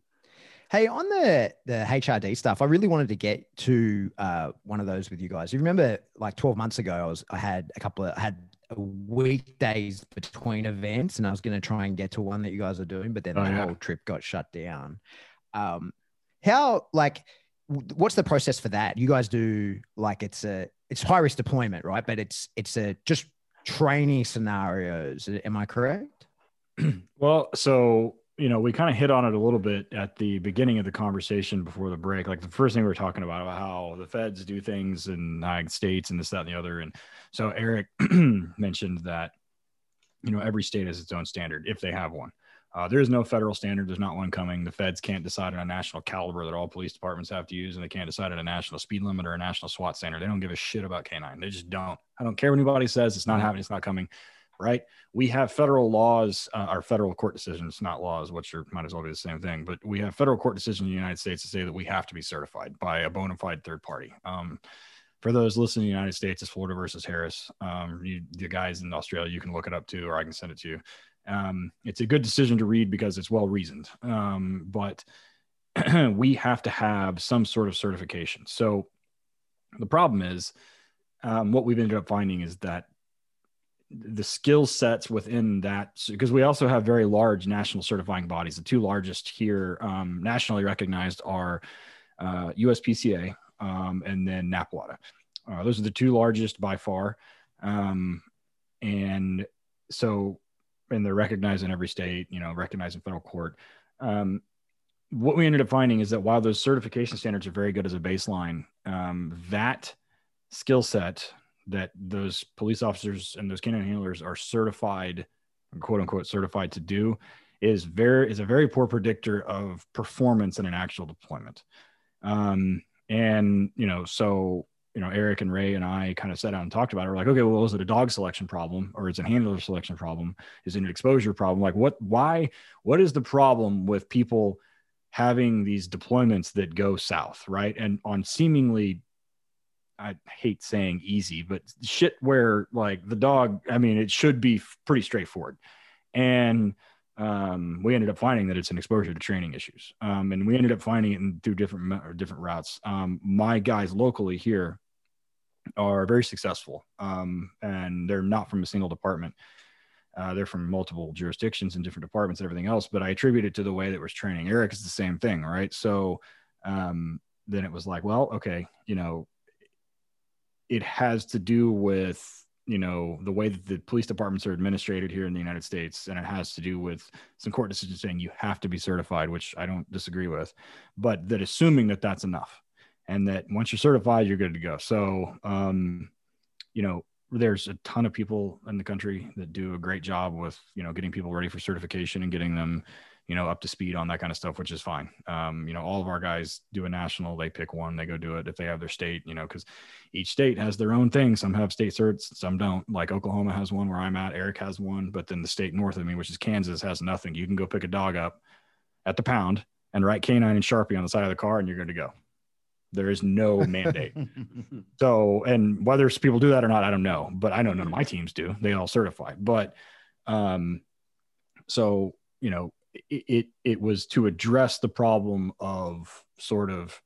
Hey, on the the HRD stuff, I really wanted to get to uh, one of those with you guys. You remember, like twelve months ago, I was I had a couple of I had weekdays between events, and I was going to try and get to one that you guys are doing, but then oh, the yeah. whole trip got shut down. Um, how like what's the process for that? You guys do like it's a it's high risk deployment, right? But it's it's a just training scenarios. Am I correct? well, so you know, we kind of hit on it a little bit at the beginning of the conversation before the break. Like the first thing we were talking about, about how the feds do things in United States and this, that, and the other. And so Eric mentioned that, you know, every state has its own standard if they have one. Uh, there is no federal standard. There's not one coming. The feds can't decide on a national caliber that all police departments have to use, and they can't decide on a national speed limit or a national SWAT standard. They don't give a shit about canine. They just don't. I don't care what anybody says. It's not happening. It's not coming. Right? We have federal laws, uh, our federal court decisions, not laws, which are might as well be the same thing. But we have federal court decisions in the United States to say that we have to be certified by a bona fide third party. Um, for those listening in the United States, it's Florida versus Harris. Um, you, the guys in Australia, you can look it up too, or I can send it to you. Um, it's a good decision to read because it's well reasoned. Um, but we have to have some sort of certification. So the problem is, um, what we've ended up finding is that the skill sets within that, because we also have very large national certifying bodies. The two largest here, um, nationally recognized, are uh, USPCA um, and then NAPWDA. Uh, those are the two largest by far. Um, and so and they're recognized in every state, you know, recognized in federal court. Um, what we ended up finding is that while those certification standards are very good as a baseline, um, that skill set that those police officers and those canine handlers are certified, quote unquote, certified to do, is very is a very poor predictor of performance in an actual deployment. Um, and you know, so you know, Eric and Ray and I kind of sat down and talked about it. We're like, okay, well, is it a dog selection problem or is it a handler selection problem? Is it an exposure problem? Like, what, why, what is the problem with people having these deployments that go south, right? And on seemingly, I hate saying easy, but shit where like the dog, I mean, it should be pretty straightforward. And, um, we ended up finding that it's an exposure to training issues. Um, and we ended up finding it through different different routes. Um, my guys locally here are very successful, um, and they're not from a single department. Uh, they're from multiple jurisdictions and different departments and everything else. But I attribute it to the way that was training. Eric is the same thing, right? So um, then it was like, well, okay, you know, it has to do with you know the way that the police departments are administrated here in the United States, and it has to do with some court decisions saying you have to be certified, which I don't disagree with, but that assuming that that's enough and that once you're certified, you're good to go. So, um, you know, there's a ton of people in the country that do a great job with, you know, getting people ready for certification and getting them, you know, up to speed on that kind of stuff, which is fine. Um, you know, all of our guys do a national, they pick one, they go do it if they have their state, you know, because each state has their own thing. Some have state certs, some don't. Like Oklahoma has one where I'm at, Eric has one, but then the state north of me, which is Kansas, has nothing. You can go pick a dog up at the pound and write canine and Sharpie on the side of the car and you're good to go. There is no mandate. so, and whether people do that or not, I don't know. But I know none of my teams do. They all certify. But, um, so you know, it, it it was to address the problem of sort of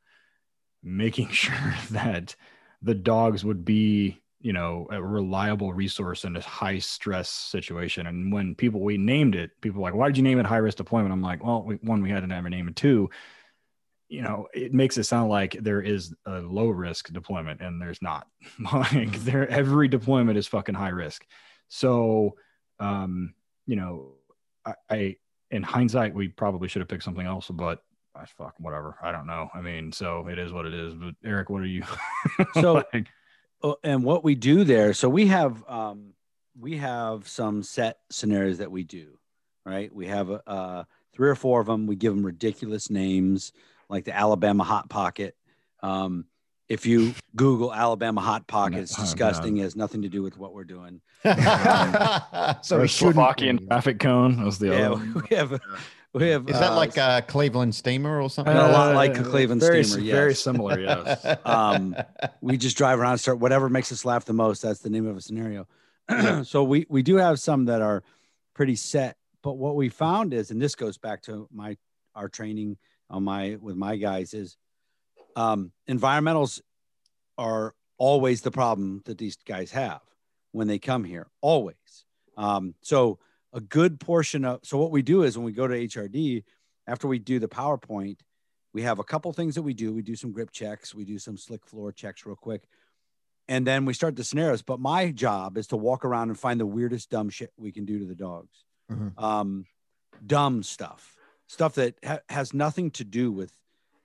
making sure that the dogs would be you know a reliable resource in a high stress situation. And when people we named it people like why did you name it high risk deployment? I'm like well we, one we had to a name and two. You know it makes it sound like there is a low risk deployment and there's not. Like mm-hmm. there every deployment is fucking high risk so um you know I, I in hindsight we probably should have picked something else but I fuck whatever. I don't know. I mean so it is what it is. But eric what are you so like, oh, and what we do there so we have um we have some set scenarios that we do right? We have uh three or four of them we give them ridiculous names like the Alabama Hot Pocket. Um, if you Google Alabama Hot Pocket, it's disgusting. It has nothing to do with what we're doing. so we Slovakian traffic cone was the yeah, other. We have, we have. Is uh, that like a Cleveland steamer or something? Uh, a lot like a Cleveland very, steamer. Yes. Very similar. Yes. um, we just drive around, and start whatever makes us laugh the most. That's the name of a scenario. so we we do have some that are pretty set, but what we found is, and this goes back to my our training on my with my guys is um, environmentals are always the problem that these guys have when they come here always. Um, so a good portion of so what we do is when we go to hrd after we do the powerpoint we have a couple things that we do. We do some grip checks. We do some slick floor checks real quick. And then we start the scenarios. But my job is to walk around and find the weirdest dumb shit we can do to the dogs. Mm-hmm. um, dumb stuff. Stuff that ha- has nothing to do with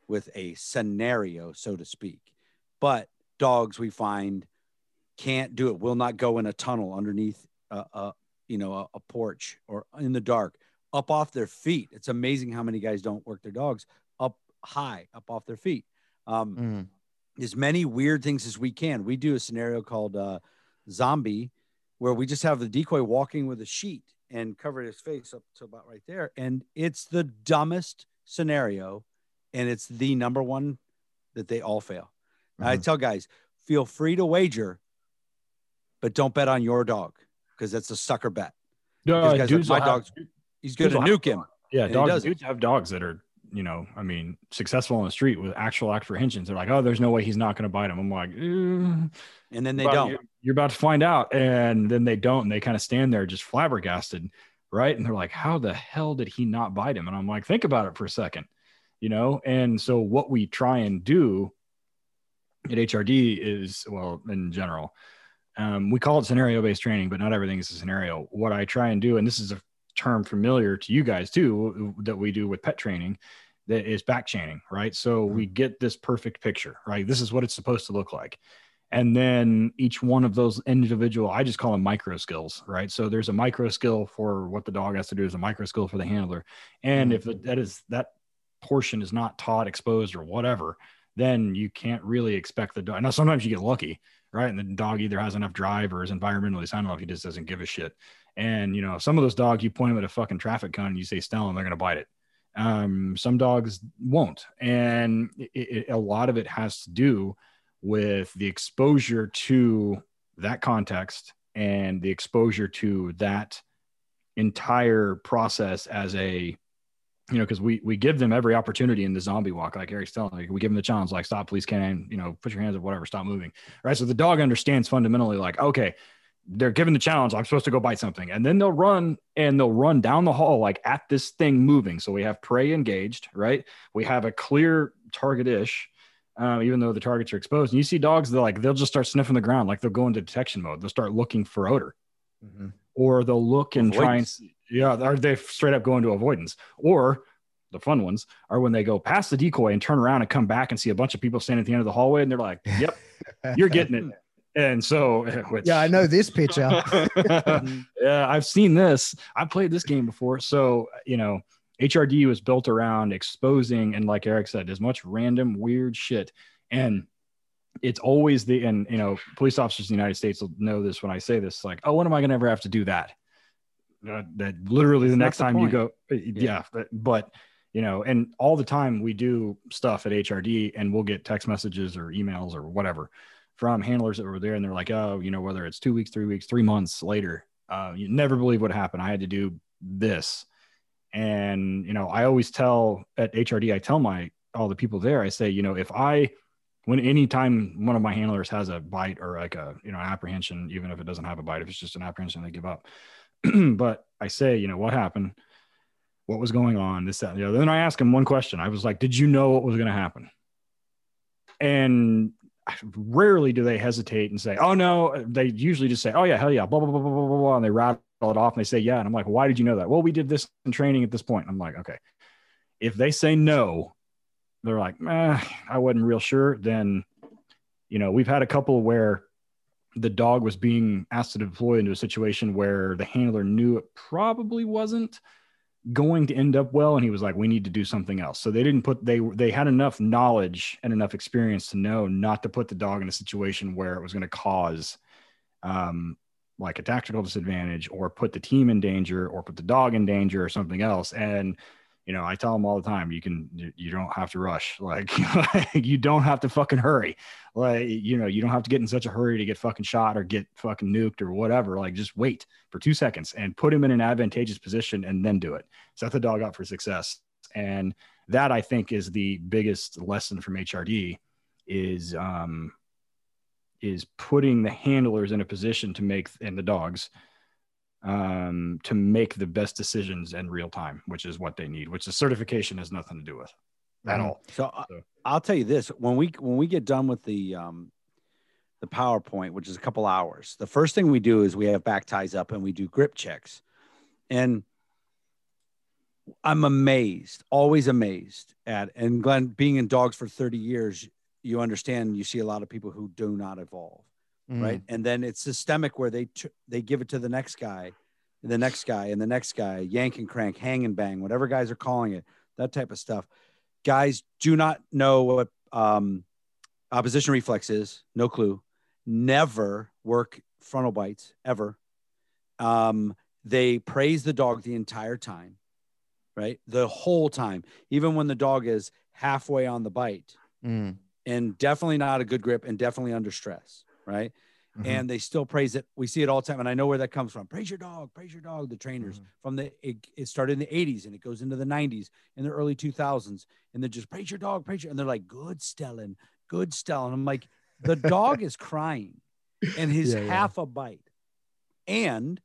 with a scenario, so to speak. But dogs we find can't do it. Will not go in a tunnel underneath, uh, uh, you know, a, a porch or in the dark, up off their feet. It's amazing how many guys don't work their dogs up high, up off their feet. Um, Mm. as many weird things as we can. We do a scenario called uh, zombie, where we just have the decoy walking with a sheet and cover his face up to about right there, and it's the dumbest scenario, and it's the number one that they all fail. I Mhm. tell guys, feel free to wager, but don't bet on your dog because that's a sucker bet. No, Because guys like, my have- dog's he's going to nuke him. Yeah, dogs. Dudes have dogs that are, you know, I mean, successful on the street with actual apprehensions. They're like, oh, there's no way he's not going to bite him. I'm like, eh, And then they about- don't. You're, you're about to find out, and then they don't, and they kind of stand there just flabbergasted, right? And they're like, how the hell did he not bite him? And I'm like, think about it for a second, you know. And so what we try and do at HRD is, well, in general, um, we call it scenario based training, but not everything is a scenario. What I try and do, and this is a term familiar to you guys too, that we do with pet training, that is back chaining, right? So we get this perfect picture, right? This is what it's supposed to look like. And then each one of those individual, I just call them micro skills, right? So there's a micro skill for what the dog has to do, there's a micro skill for the handler. And if that is that portion is not taught, exposed, or whatever, then you can't really expect the dog. Now, sometimes you get lucky, right? And the dog either has enough drive or is environmentally sound enough. He just doesn't give a shit. And, you know, some of those dogs, you point them at a fucking traffic cone and you say, Stella, and they're going to bite it. Um, some dogs won't. And it, it, a lot of it has to do with the exposure to that context and the exposure to that entire process as a you know, because we we give them every opportunity in the zombie walk, like Eric's telling, like we give them the challenge, like stop, please, can you know, put your hands up, whatever, stop moving, right? So the dog understands fundamentally, like, okay, they're given the challenge, I'm supposed to go bite something, and then they'll run and they'll run down the hall, like at this thing moving. So we have prey engaged, right? We have a clear target ish, um, even though the targets are exposed. And you see dogs, they're like they'll just start sniffing the ground, like they'll go into detection mode. They'll start looking for odor Mhm. or they'll look and try and. Yeah, are they straight up going to avoidance. Or the fun ones are when they go past the decoy and turn around and come back and see a bunch of people standing at the end of the hallway and they're like, "Yep, you're getting it." And so, which, Yeah, I know this picture. Mm-hmm. yeah, I've seen this. I've played this game before. So, you know, HRD was built around exposing and like Eric said, as much random weird shit. And it's always the and you know, police officers in the United States will know this when I say this, like, oh, when am I gonna ever have to do that? Uh, that literally the That's next the time you go, uh, yeah, but, but you know, and all the time we do stuff at HRD and we'll get text messages or emails or whatever from handlers that were there and they're like, oh, you know, whether it's two weeks, three weeks, three months later, uh, you never believe what happened. I had to do this. And, you know, I always tell at HRD, I tell my, all the people there, I say, you know, if I, when anytime one of my handlers has a bite or like a, you know, apprehension, even if it doesn't have a bite, if it's just an apprehension, they give up. but I say, you know, what happened? What was going on? This, that, and the other. Then I ask him one question. I was like, did you know what was going to happen? And rarely do they hesitate and say, "Oh no." They usually just say, "Oh yeah, hell yeah," blah blah blah blah blah blah, and they rattle it off and they say, "Yeah," and I'm like, "Why did you know that?" Well, we did this in training at this point. I'm like, okay. If they say no, they're like, eh, I wasn't real sure. Then, you know, we've had a couple where the dog was being asked to deploy into a situation where the handler knew it probably wasn't going to end up well and he was like we need to do something else. So they didn't put they they had enough knowledge and enough experience to know not to put the dog in a situation where it was going to cause um like a tactical disadvantage or put the team in danger or put the dog in danger or something else. And you know i tell them all the time you can you- don't have to rush. Like you don't have to fucking hurry. Like you know you don't have to get in such a hurry to get fucking shot or get fucking nuked or whatever. Like just wait for two seconds and put him in an advantageous position and then do it. Set the dog up for success. And that i think is the biggest lesson from hrd is um is putting the handlers in a position to make and the dogs um to make the best decisions in real time which is what they need which the certification has nothing to do with at Mhm. all So, I- So- I'll tell you this: when we when we get done with the um, the PowerPoint, which is a couple hours, the first thing we do is we have back ties up and we do grip checks, and I'm amazed, always amazed at. And Glenn, being in dogs for 30 years, you understand. You see a lot of people who do not evolve, Mm. right? And then it's systemic where they t- they give it to the next guy, the next guy, and the next guy, yank and crank, hang and bang, whatever guys are calling it, that type of stuff. Guys do not know what um, opposition reflex is, no clue. Never work frontal bites ever. Um, they praise the dog the entire time, right? The whole time, even when the dog is halfway on the bite, Mm. and definitely not a good grip and definitely under stress, right? Mhm. And they still praise it. We see it all the time, and I know where that comes from. Praise your dog, praise your dog. The trainers Mhm. from the it, it started in the 80s and it goes into the 90s and the early 2000s, and they're just praise your dog, praise your, and they're like, good Stellan, good Stellan. I'm like, the dog is crying, and his Yeah, yeah. half a bite, and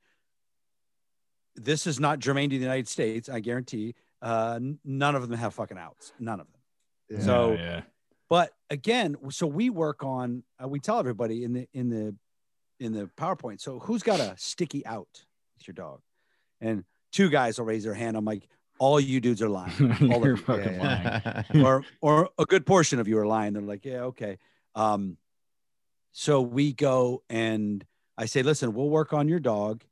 this is not germane to the United States. I guarantee. Uh, none of them have fucking outs. None of them. Yeah. So- Yeah, yeah. But again, so we work on. Uh, we tell everybody in the in the in the PowerPoint. So who's got a sticky out with your dog? And two guys will raise their hand. I'm like, all you dudes are lying, all You're fucking Yeah, lying. or or a good portion of you are lying. They're like, yeah, okay. Um, so we go and I say, listen, we'll work on your dog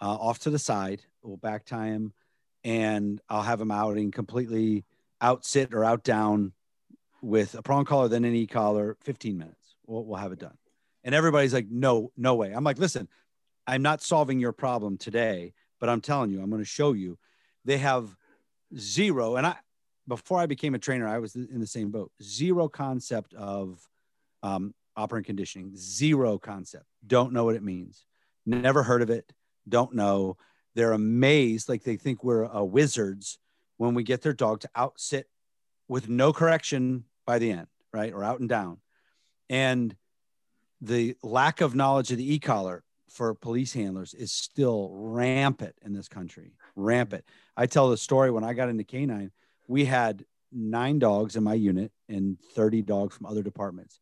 uh, off to the side. We'll back tie him, and I'll have him outing completely out sit or out down with a prong collar, than an e collar. 15 minutes. We'll, we'll have it done. And everybody's like, no, no way. I'm like, listen, I'm not solving your problem today, but I'm telling you, I'm going to show you. They have zero, and I before I became a trainer, I was in the same boat. Zero concept of um, operant conditioning. Zero concept. Don't know what it means. Never heard of it. Don't know. They're amazed, like they think we're uh, wizards when we get their dog to out sit with no correction by the end, right? Or out and down. And the lack of knowledge of the e collar for police handlers is still rampant in this country. Rampant. I tell the story when I got into canine, we had nine dogs in my unit and 30 dogs from other departments.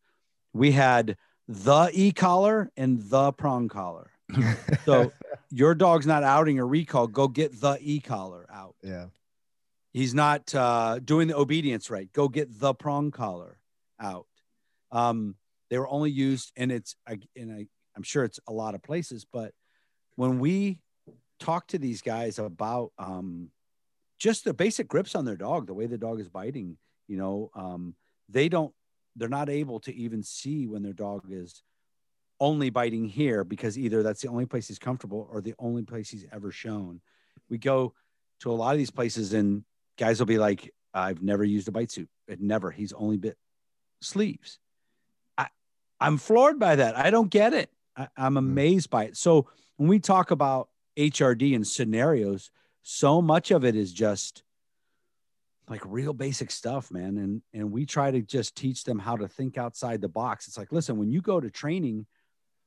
We had the e collar and the prong collar. So your dog's not outing a recall, go get the e collar out. yeah. He's not uh, doing the obedience right. Go get the prong collar out. Um, they were only used, and it's and I, I'm sure it's a lot of places, but when we talk to these guys about um, just the basic grips on their dog, the way the dog is biting, you know, um, they don't, they're not able to even see when their dog is only biting here because either that's the only place he's comfortable or the only place he's ever shown. We go to a lot of these places and guys will be like, I've never used a bite suit. It never. He's only bit sleeves. I, I'm floored by that. I don't get it. I, I'm hmm. amazed by it. So when we talk about HRD and scenarios, so much of it is just like real basic stuff, man. And and we try to just teach them how to think outside the box. It's like, listen, when you go to training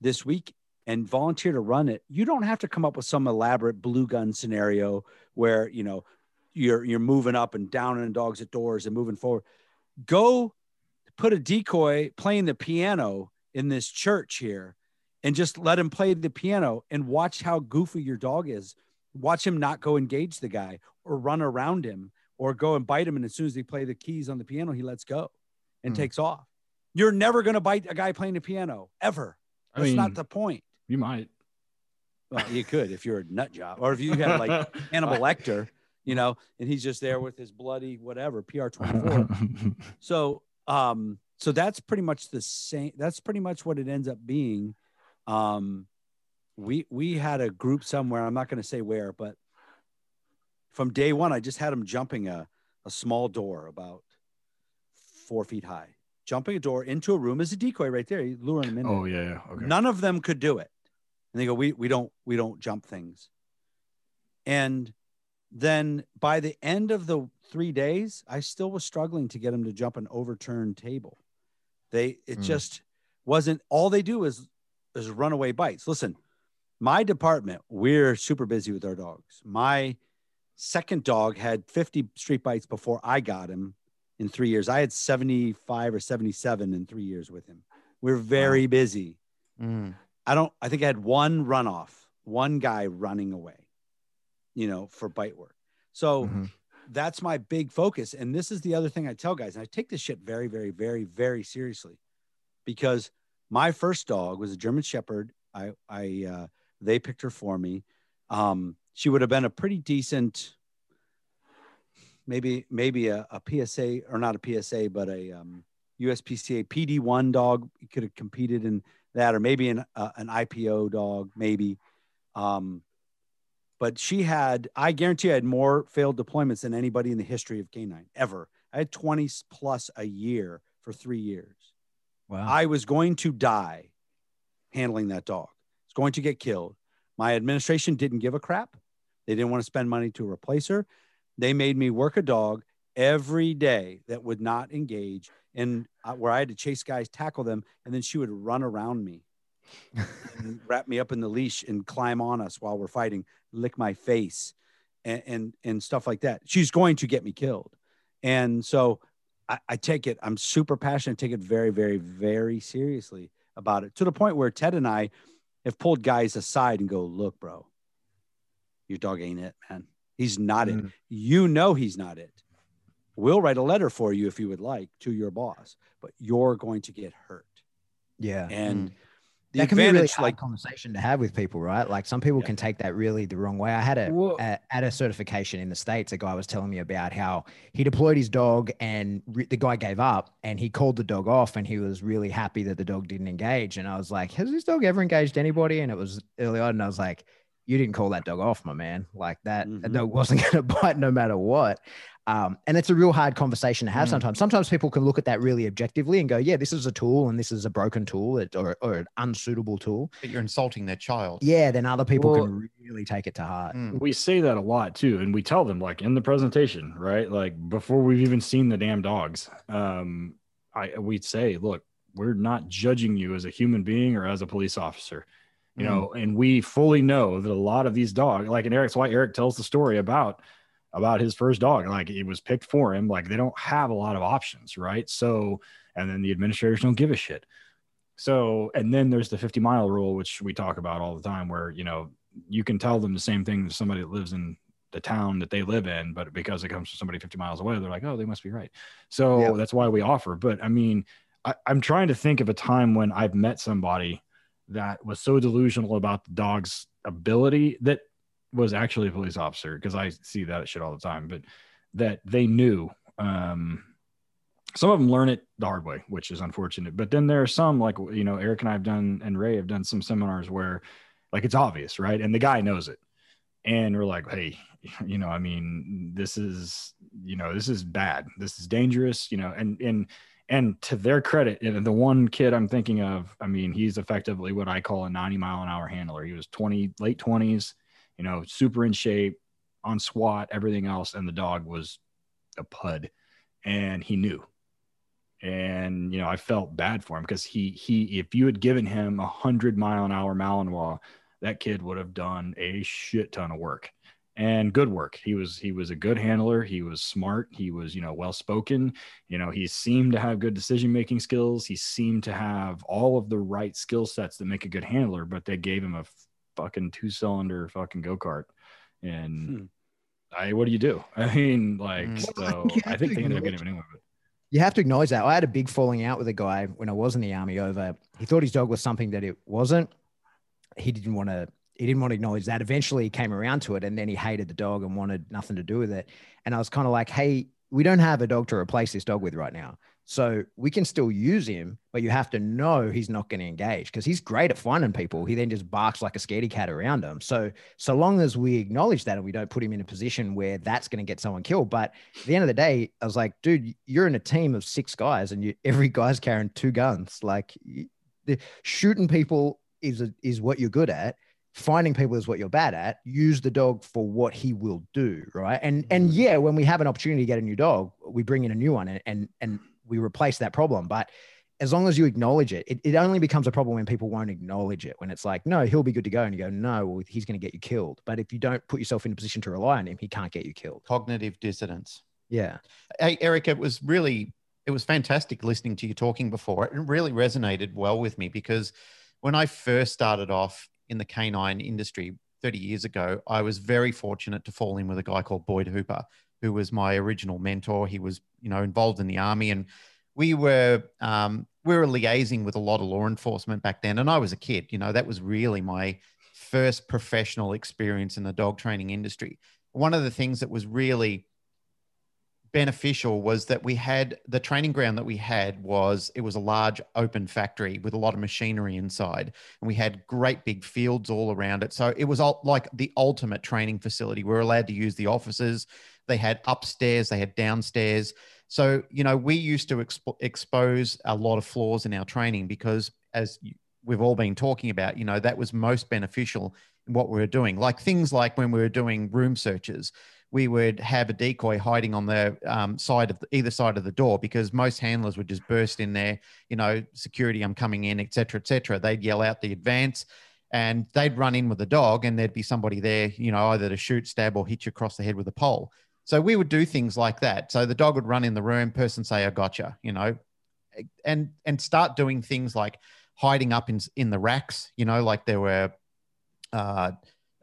this week and volunteer to run it, you don't have to come up with some elaborate blue gun scenario where you know you're you're moving up and down and dogs at doors and moving forward. Go put a decoy playing the piano in this church here and just let him play the piano and watch how goofy your dog is. Watch him not go engage the guy or run around him or go and bite him. And as soon as they play the keys on the piano, he lets go and Hmm. takes off. You're never going to bite a guy playing the piano ever. I That's mean- not the point. You might. Well, you could if you're a nut job or if you had like Hannibal Lecter, you know, and he's just there with his bloody whatever PR24. so, um, so that's pretty much the same. That's pretty much what it ends up being. Um, we we had a group somewhere. I'm not going to say where, but from day one, I just had him jumping a a small door about four feet high, jumping a door into a room as a decoy right there, you luring him in. oh yeah, yeah. Okay. None of them could do it. And they go, we, we don't, we don't jump things. And then by the end of the three days, I still was struggling to get them to jump an overturned table. They, it Mm. just wasn't all they do is, is runaway bites. Listen, my department, we're super busy with our dogs. My second dog had 50 street bites before I got him in three years. I had 75 or 77 in three years with him. We're very busy. Mm. I don't, I think I had one runoff, one guy running away, you know, for bite work. So Mhm. that's my big focus. And this is the other thing I tell guys. And I take this shit very, very, very, very seriously because my first dog was a German Shepherd. I, I, uh, they picked her for me. Um, she would have been a pretty decent, maybe maybe a, a PSA or not a PSA, but a um, USPCA PD one dog. You could have competed in that, or maybe an uh, an IPO dog, maybe. Um, but she had, I guarantee, I had more failed deployments than anybody in the history of canine ever. I had 20 plus a year for three years. Wow. I was going to die handling that dog. It's going to get killed. My administration didn't give a crap. They didn't want to spend money to replace her. They made me work a dog every day that would not engage and uh, where I had to chase guys, tackle them, and then she would run around me wrap me up in the leash and climb on us while we're fighting, lick my face and, and, and stuff like that. She's going to get me killed. And so I, I take it, I'm super passionate, take it very, very, very seriously about it to the point where Ted and I have pulled guys aside and go, look, bro, your dog ain't it, man. He's not it. Mm. You know he's not it. We'll write a letter for you if you would like to your boss, but you're going to get hurt. yeah. And the that can be a really hard like, conversation to have with people, right? Like some people Yeah. can take that really the wrong way. I had a, a at a certification in the states. A guy was telling me about how he deployed his dog, and re- the guy gave up, and he called the dog off, and he was really happy that the dog didn't engage. And I was like, "Has this dog ever engaged anybody?" And it was early on, and I was like, "You didn't call that dog off, my man. Like that, that Mhm. dog wasn't going to bite no matter what." Um, and it's a real hard conversation to have Mm. sometimes. Sometimes people can look at that really objectively and go, "Yeah, this is a tool, and this is a broken tool, or, or an unsuitable tool." But you're insulting their child. yeah, then other people Well- can really take it to heart. Mm. we say that a lot too and we tell them like in the presentation right like before we've even seen the damn dogs um i we'd say look we're not judging you as a human being or as a police officer you Mm. know and we fully know that a lot of these dogs like in eric's why eric tells the story about about his first dog like it was picked for him like they don't have a lot of options right so and then the administrators don't give a shit so and then there's the 50 mile rule which we talk about all the time where you know you can tell them the same thing to somebody that lives in the town that they live in but because it comes from somebody 50 miles away they're like oh they must be right so Yeah. that's why we offer but i mean I, i'm trying to think of a time when i've met somebody that was so delusional about the dog's ability that was actually a police officer because I see that shit all the time, but that they knew. Um, some of them learn it the hard way, which is unfortunate. But then there are some like you know Eric and I have done and Ray have done some seminars where like it's obvious, right? And the guy knows it, and we're like, hey, you know, I mean, this is you know this is bad, this is dangerous, you know, and and and to their credit, the one kid I'm thinking of, I mean, he's effectively what I call a 90 mile an hour handler. He was 20, late 20s, you know, super in shape, on SWAT, everything else, and the dog was a pud, and he knew. And you know, I felt bad for him because he he if you had given him a hundred mile an hour Malinois, that kid would have done a shit ton of work and good work. He was he was a good handler. He was smart. He was you know well spoken. You know he seemed to have good decision making skills. He seemed to have all of the right skill sets that make a good handler. But they gave him a fucking two cylinder fucking go kart, and Hmm. I what do you do? I mean like Mm. Well, so think I think they ended up getting him anyway. But You have to acknowledge that. I had a big falling out with a guy when I was in the army over he thought his dog was something that it wasn't. He didn't want to he didn't want to acknowledge that. Eventually he came around to it and then he hated the dog and wanted nothing to do with it. And I was kind of like, hey, we don't have a dog to replace this dog with right now. So we can still use him, but you have to know he's not going to engage because he's great at finding people. He then just barks like a scaredy cat around them. So so long as we acknowledge that and we don't put him in a position where that's going to get someone killed. But at the end of the day, I was like, dude, you're in a team of six guys and you every guy's carrying two guns. Like the shooting people is a, is what you're good at. Finding people is what you're bad at. Use the dog for what he will do, right? And and mm. yeah, when we have an opportunity to get a new dog, we bring in a new one and and, and we replace that problem. But as long as you acknowledge it, it, it only becomes a problem when people won't acknowledge it. When it's like, no, he'll be good to go, and you go, no, well, he's going to get you killed. But if you don't put yourself in a position to rely on him, he can't get you killed. Cognitive dissonance. Yeah. Hey, Eric, it was really, it was fantastic listening to you talking before. It really resonated well with me because when I first started off in the canine industry 30 years ago, I was very fortunate to fall in with a guy called Boyd Hooper, who was my original mentor. He was, you know, involved in the army and we were, um, we were liaising with a lot of law enforcement back then. And I was a kid, you know, that was really my first professional experience in the dog training industry. One of the things that was really beneficial was that we had the training ground that we had was it was a large open factory with a lot of machinery inside and we had great big fields all around it. So it was all like the ultimate training facility. We were allowed to use the offices. They had upstairs they had downstairs. So you know we used to expo- expose a lot of flaws in our training because as we've all been talking about you know that was most beneficial in what we were doing. Like things like when we were doing room searches we would have a decoy hiding on the um, side of the, either side of the door because most handlers would just burst in there, you know, security, I'm coming in, etc., etc. They'd yell out the advance and they'd run in with the dog and there'd be somebody there, you know, either to shoot, stab, or hit you across the head with a pole. So we would do things like that. So the dog would run in the room, person say, I gotcha, you know, and and start doing things like hiding up in in the racks, you know, like there were uh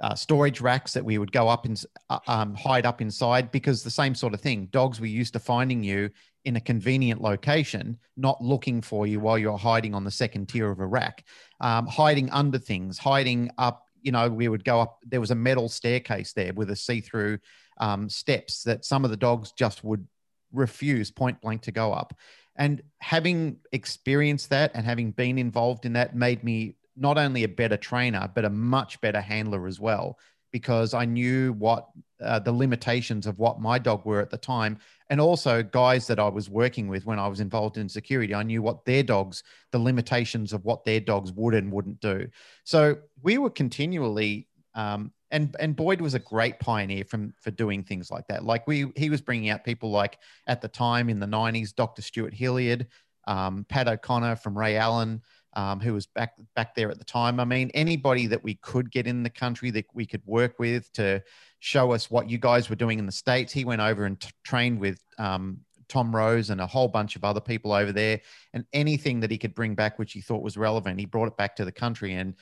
uh, storage racks that we would go up and uh, um, hide up inside because the same sort of thing. Dogs were used to finding you in a convenient location, not looking for you while you're hiding on the second tier of a rack, um, hiding under things, hiding up. You know, we would go up. There was a metal staircase there with a see-through um, steps that some of the dogs just would refuse point blank to go up. And having experienced that and having been involved in that made me not only a better trainer, but a much better handler as well, because I knew what uh, the limitations of what my dog were at the time. And also, guys that I was working with when I was involved in security, I knew what their dogs, the limitations of what their dogs would and wouldn't do. So we were continually, um, and and Boyd was a great pioneer from for doing things like that. Like we, he was bringing out people like at the time in the '90s, Dr. Stewart Hilliard, um, Pat O'Connor from Ray Allen um, who was back back there at the time. I mean, anybody that we could get in the country that we could work with to show us what you guys were doing in the states. He went over and t- trained with um, Tom Rose and a whole bunch of other people over there, and anything that he could bring back which he thought was relevant, he brought it back to the country and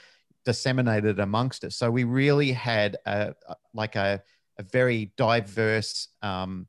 disseminated amongst us. So we really had a, like a, a very diverse um,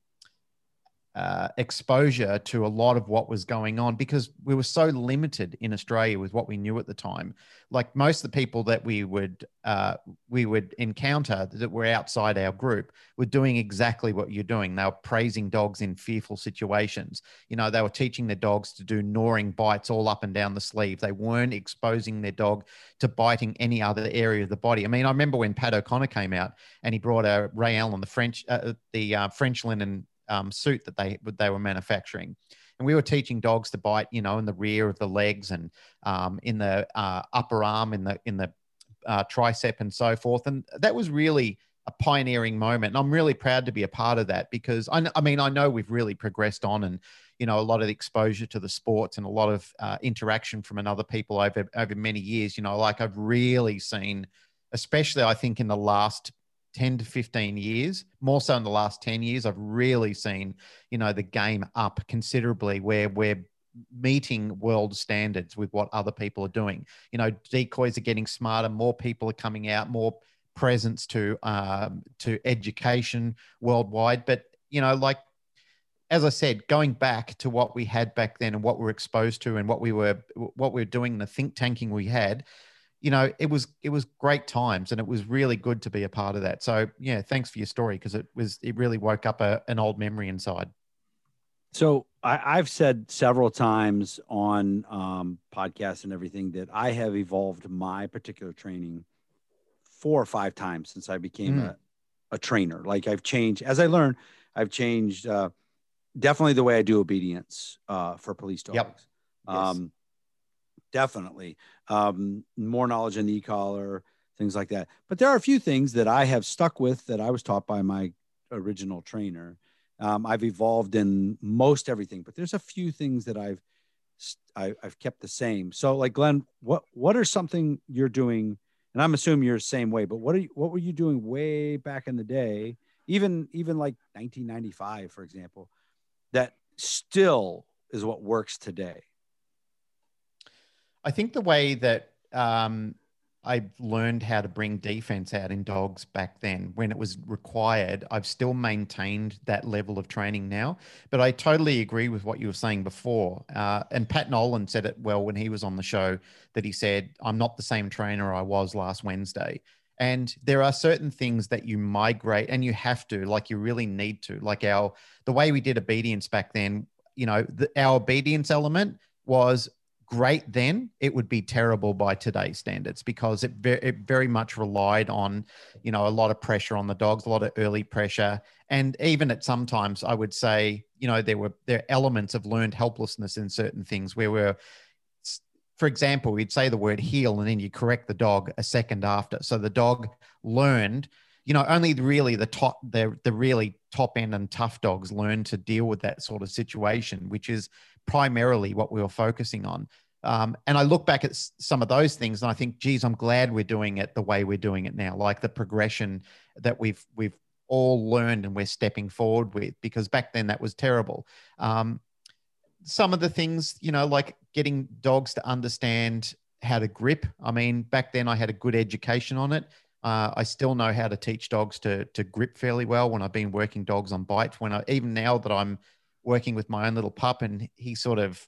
uh, exposure to a lot of what was going on because we were so limited in Australia with what we knew at the time. Like most of the people that we would uh, we would encounter that were outside our group were doing exactly what you're doing. They were praising dogs in fearful situations. You know, they were teaching their dogs to do gnawing bites all up and down the sleeve. They weren't exposing their dog to biting any other area of the body. I mean, I remember when Pat O'Connor came out and he brought a Ray Allen, the French, uh, the uh, French linen um, suit that they they were manufacturing. And we were teaching dogs to bite, you know, in the rear of the legs and um, in the uh, upper arm, in the in the uh, tricep, and so forth. And that was really a pioneering moment. And I'm really proud to be a part of that because I, I mean I know we've really progressed on and you know a lot of exposure to the sports and a lot of uh, interaction from another people over over many years. You know, like I've really seen, especially I think in the last 10 to 15 years, more so in the last 10 years, I've really seen, you know, the game up considerably where we're meeting world standards with what other people are doing. You know, decoys are getting smarter, more people are coming out, more presence to um, to education worldwide. But you know, like as I said, going back to what we had back then and what we we're exposed to and what we were what we were doing, the think tanking we had, you know, it was it was great times, and it was really good to be a part of that. So yeah, thanks for your story because it was it really woke up a, an old memory inside. So I, have said several times on um, podcasts and everything that I have evolved my particular training four or five times since I became mm. a, a trainer. Like I've changed as I learn, I've changed uh, definitely the way I do obedience uh, for police dogs. Yep. Um, yes definitely. Um, more knowledge in the e-collar things like that. But there are a few things that i have stuck with that i was taught by my original trainer. Um, i've evolved in most everything but there's a few things that i've I, have kept the same. So like glenn what what are something you're doing and i'm assuming you're the same way but what are you what were you doing way back in the day even even like 1995 for example that still is what works today I think the way that um, I learned how to bring defense out in dogs back then when it was required. I've still maintained that level of training now, but I totally agree with what you were saying before. Uh, and Pat Nolan said it well when he was on the show that he said, I'm not the same trainer I was last Wednesday. And there are certain things that you migrate and you have to, like you really need to, like our, the way we did obedience back then, you know, the, our obedience element was great then, it would be terrible by today's standards because it, ve- it very much relied on, you know, a lot of pressure on the dogs, a lot of early pressure, and even at sometimes I would say, you know, there were there are elements of learned helplessness in certain things where we're for example, we'd say the word heel and then you correct the dog a second after. So the dog learned, you know, only really the top, the, the really top end and tough dogs learn to deal with that sort of situation, which is primarily what we were focusing on. Um, and I look back at some of those things and I think, geez, I'm glad we're doing it the way we're doing it now, like the progression that we've we've all learned and we're stepping forward with, because back then that was terrible. Um, some of the things, you know, like getting dogs to understand how to grip. I mean, back then I had a good education on it. Uh, I still know how to teach dogs to to grip fairly well when I've been working dogs on bite. When I even now that I'm working with my own little pup and he sort of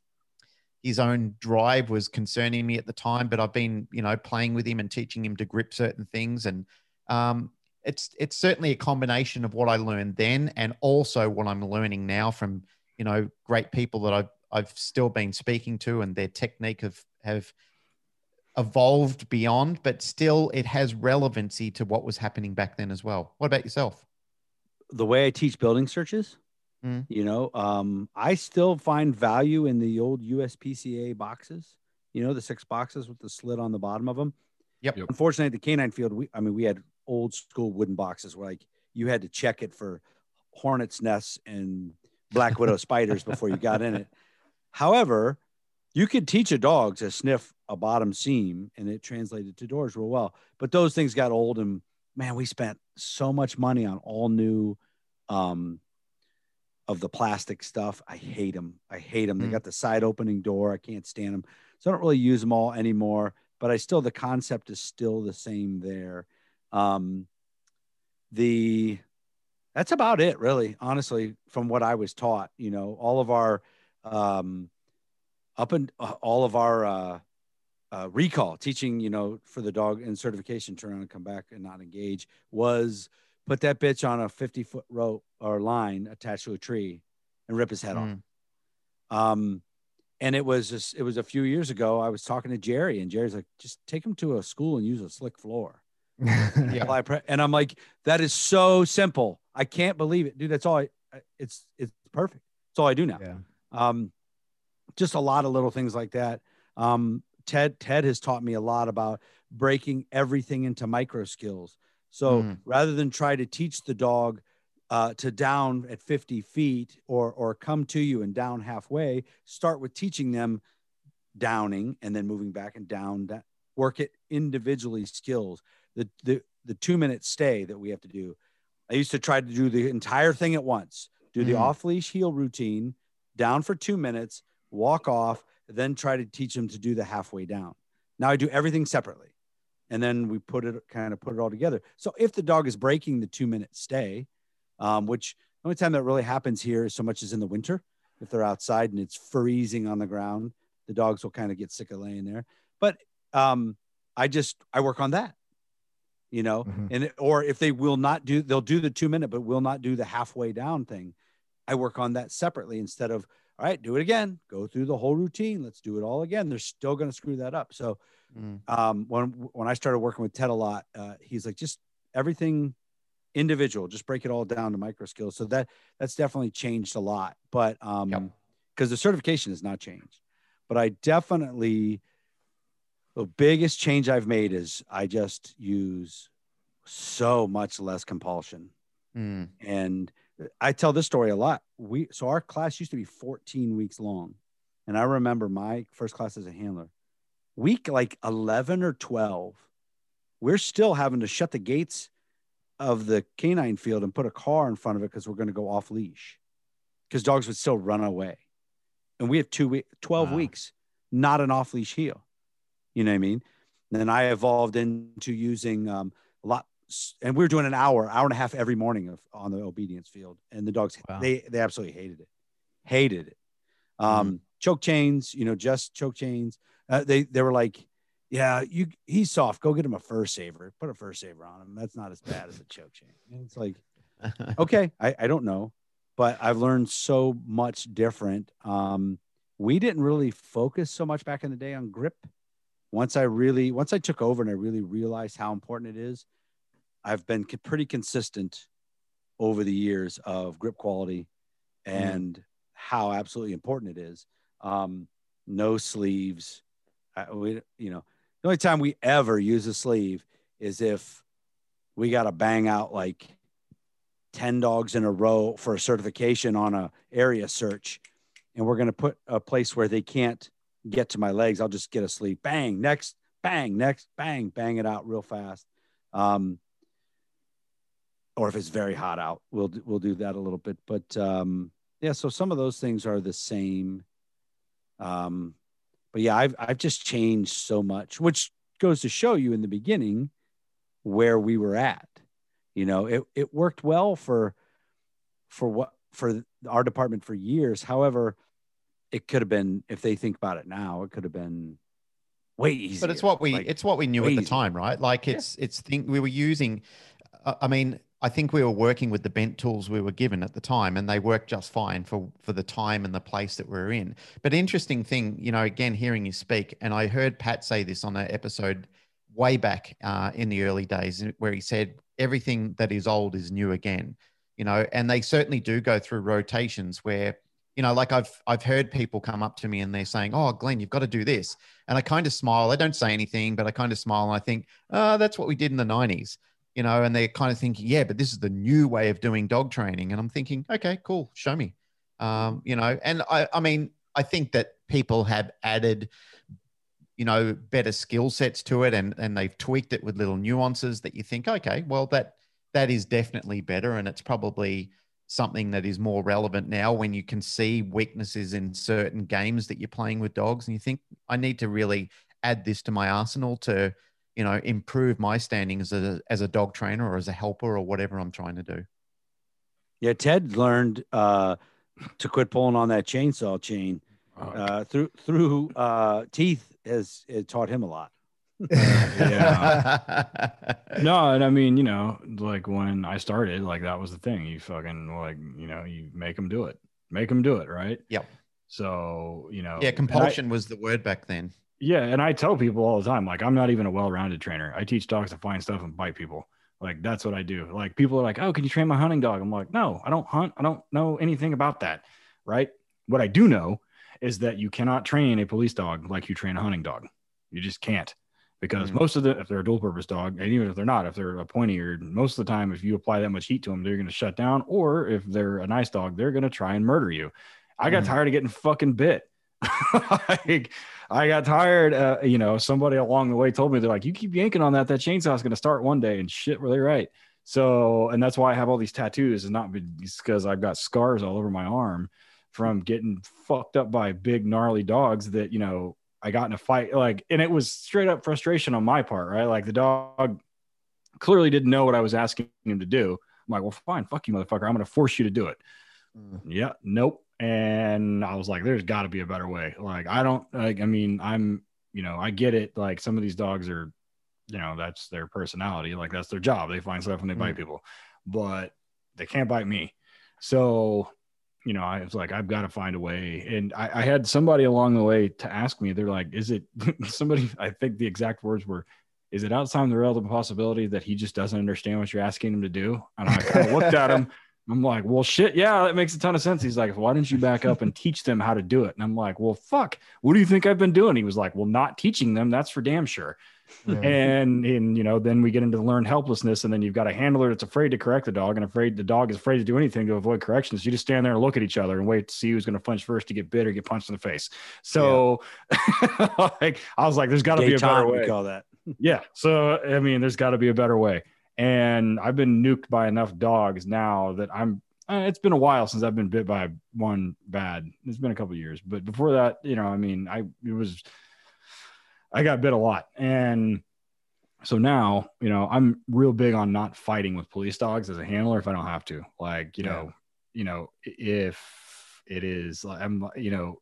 his own drive was concerning me at the time, but I've been, you know, playing with him and teaching him to grip certain things. And um, it's it's certainly a combination of what I learned then and also what I'm learning now from, you know, great people that I've I've still been speaking to and their technique have have evolved beyond, but still it has relevancy to what was happening back then as well. What about yourself? The way I teach building searches, Mm. You know, um, I still find value in the old USPCA boxes. You know, the six boxes with the slit on the bottom of them. Yep. Unfortunately, the canine field, we I mean, we had old school wooden boxes where like you had to check it for hornets' nests and black widow spiders before you got in it. However, you could teach a dog to sniff a bottom seam and it translated to doors real well. But those things got old and man, we spent so much money on all new um, of the plastic stuff. I hate them. I hate them. Mm. They got the side opening door. I can't stand them. So I don't really use them all anymore, but I still, the concept is still the same there. Um, the, that's about it really, honestly, from what I was taught, you know, all of our, um, up and uh, all of our, uh, uh, recall teaching, you know, for the dog and certification, turn around and come back and not engage was put that bitch on a 50 foot rope or line attached to a tree and rip his head mm. off. Um, and it was just, it was a few years ago. I was talking to Jerry and Jerry's like, just take him to a school and use a slick floor. yeah. And I'm like, that is so simple. I can't believe it, dude. That's all I, it's, it's perfect. That's all I do now. Yeah. Um, just a lot of little things like that. Um, Ted, Ted has taught me a lot about breaking everything into micro skills. So mm. rather than try to teach the dog uh, to down at 50 feet or or come to you and down halfway, start with teaching them downing and then moving back and down. That work it individually skills. The the the two minute stay that we have to do. I used to try to do the entire thing at once. Do the mm. off leash heel routine, down for two minutes, walk off, then try to teach them to do the halfway down. Now I do everything separately and then we put it kind of put it all together. So if the dog is breaking the two minute stay, um, which the only time that really happens here so much as in the winter, if they're outside and it's freezing on the ground, the dogs will kind of get sick of laying there. But um, I just I work on that, you know, mm-hmm. and or if they will not do, they'll do the two minute, but will not do the halfway down thing. I work on that separately instead of all right, do it again, go through the whole routine, let's do it all again. They're still going to screw that up. So Mm. Um, when when I started working with Ted a lot, uh, he's like, just everything individual, just break it all down to micro skills. So that that's definitely changed a lot. But um, because yep. the certification has not changed, but I definitely the biggest change I've made is I just use so much less compulsion. Mm. And I tell this story a lot. We so our class used to be 14 weeks long. And I remember my first class as a handler week like 11 or 12, we're still having to shut the gates of the canine field and put a car in front of it because we're going to go off leash because dogs would still run away. And we have two weeks, 12 wow. weeks, not an off leash heel. You know what I mean? then I evolved into using um, a lot, and we were doing an hour, hour and a half every morning of on the obedience field, and the dogs Wow. they they absolutely hated it, hated it. Um, Choke chains, you know, just choke chains. Uh, they they were like, yeah, you he's soft. Go get him a fur saver. Put a fur saver on him. That's not as bad as a choke chain. And it's like, okay, I, I don't know, but I've learned so much different. Um, we didn't really focus so much back in the day on grip. Once I really, once I took over and I really realized how important it is, I've been pretty consistent over the years of grip quality and how absolutely important it is. Um, no sleeves. I, we, you know, the only time we ever use a sleeve is if we got to bang out like 10 dogs in a row for a certification on a area search and we're going to put a place where they can't get to my legs i'll just get a sleeve bang next bang next bang bang it out real fast um, or if it's very hot out we'll do- we'll do that a little bit. But um, yeah so some of those things are the same. Um, but yeah i've i've just changed so much which goes to show you in the beginning where we were at. You know it, it worked well for for what for our department for years. However it could have been if they think about it now it could have been way easier. But it's what we Like, it's what we knew at the easier. time right? Like it's it's think we were using uh, i mean i think we were working with the bent tools we were given at the time and they worked just fine for for the time and the place that we are in. But interesting thing you know again hearing you speak and i heard pat say this on an episode way back uh, in the early days where he said everything that is old is new again you know? And they certainly do go through rotations where you know like i've i've heard people come up to me and they're saying oh glenn you've got to do this. And I kind of smile. I don't say anything, but I kind of smile and I think, oh, that's what we did in the 90s, you know, and they're kind of thinking, yeah, but this is the new way of doing dog training. And I'm thinking, okay, cool, show me. Um, you know, and I, I mean, I think that people have added, you know, better skill sets to it and, and they've tweaked it with little nuances that you think, okay, well, that that is definitely better. And it's probably something that is more relevant now when you can see weaknesses in certain games that you're playing with dogs and you think I need to really add this to my arsenal to you know improve my standing as a as a dog trainer or as a helper or whatever I'm trying to do. yeah ted learned uh, to quit pulling on that chainsaw chain uh, through through uh, teeth has it taught him a lot no, and I mean, you know, like when I started, like that was the thing. You fucking like, you know, you make them do it, make them do it, right? Yep. So you know, yeah, and I- compulsion was the word back then. Yeah, and I tell people all the time, like I'm not even a well-rounded trainer. I teach dogs to find stuff and bite people. Like that's what I do. Like people are like, "Oh, can you train my hunting dog?" I'm like, "No, I don't hunt. I don't know anything about that." Right? What I do know is that you cannot train a police dog like you train a hunting dog. You just can't. Because Mm. most of the if they're a dual purpose dog, and even if they're not, if they're a pointy eared, most of the time if you apply that much heat to them, they're gonna shut down. Or if they're a nice dog, they're gonna try and murder you. I got Mhm. tired of getting fucking bit. like I got tired. Uh, you know, somebody along the way told me they're like, "You keep yanking on that, that chainsaw's going to start one day." And shit, were they right? So, and that's why I have all these tattoos, is not because I've got scars all over my arm from getting fucked up by big gnarly dogs that you know I got in a fight. Like, and it was straight up frustration on my part, right? Like the dog clearly didn't know what I was asking him to do. I'm like, well, fine, fuck you, motherfucker. I'm going to force you to do it. Yeah, nope. And I was like, there's got to be a better way. Like, I don't like, I mean, I'm, you know, I get it. Like, some of these dogs are, you know, that's their personality. Like, that's their job. They find stuff and they bite mm. people, but they can't bite me. So, you know, I was like, I've got to find a way. And I, I had somebody along the way to ask me, they're like, is it somebody? I think the exact words were, is it outside the realm of possibility that he just doesn't understand what you're asking him to do? And I kind of looked at him. I'm like, well, shit, yeah, that makes a ton of sense. He's like, why didn't you back up and teach them how to do it? And I'm like, well, fuck, what do you think I've been doing? He was like, well, not teaching them, that's for damn sure. And and you know, then we get into learned helplessness, and then you've got a handler that's afraid to correct the dog, and afraid the dog is afraid to do anything to avoid corrections. You just stand there and look at each other and wait to see who's going to punch first to get bit or get punched in the face. So, like, I was like, there's got to be a better Detente, we way call that yeah so i mean there's got to be a better way and i've been nuked by enough dogs now that i'm uh, it's been a while since i've been bit by one bad it's been a couple years but before that you know i mean i it was i got bit a lot and so now, you know, I'm real big on not fighting with police dogs as a handler if I don't have to. Like, you Yeah. know, you know, if it is, I'm, you know,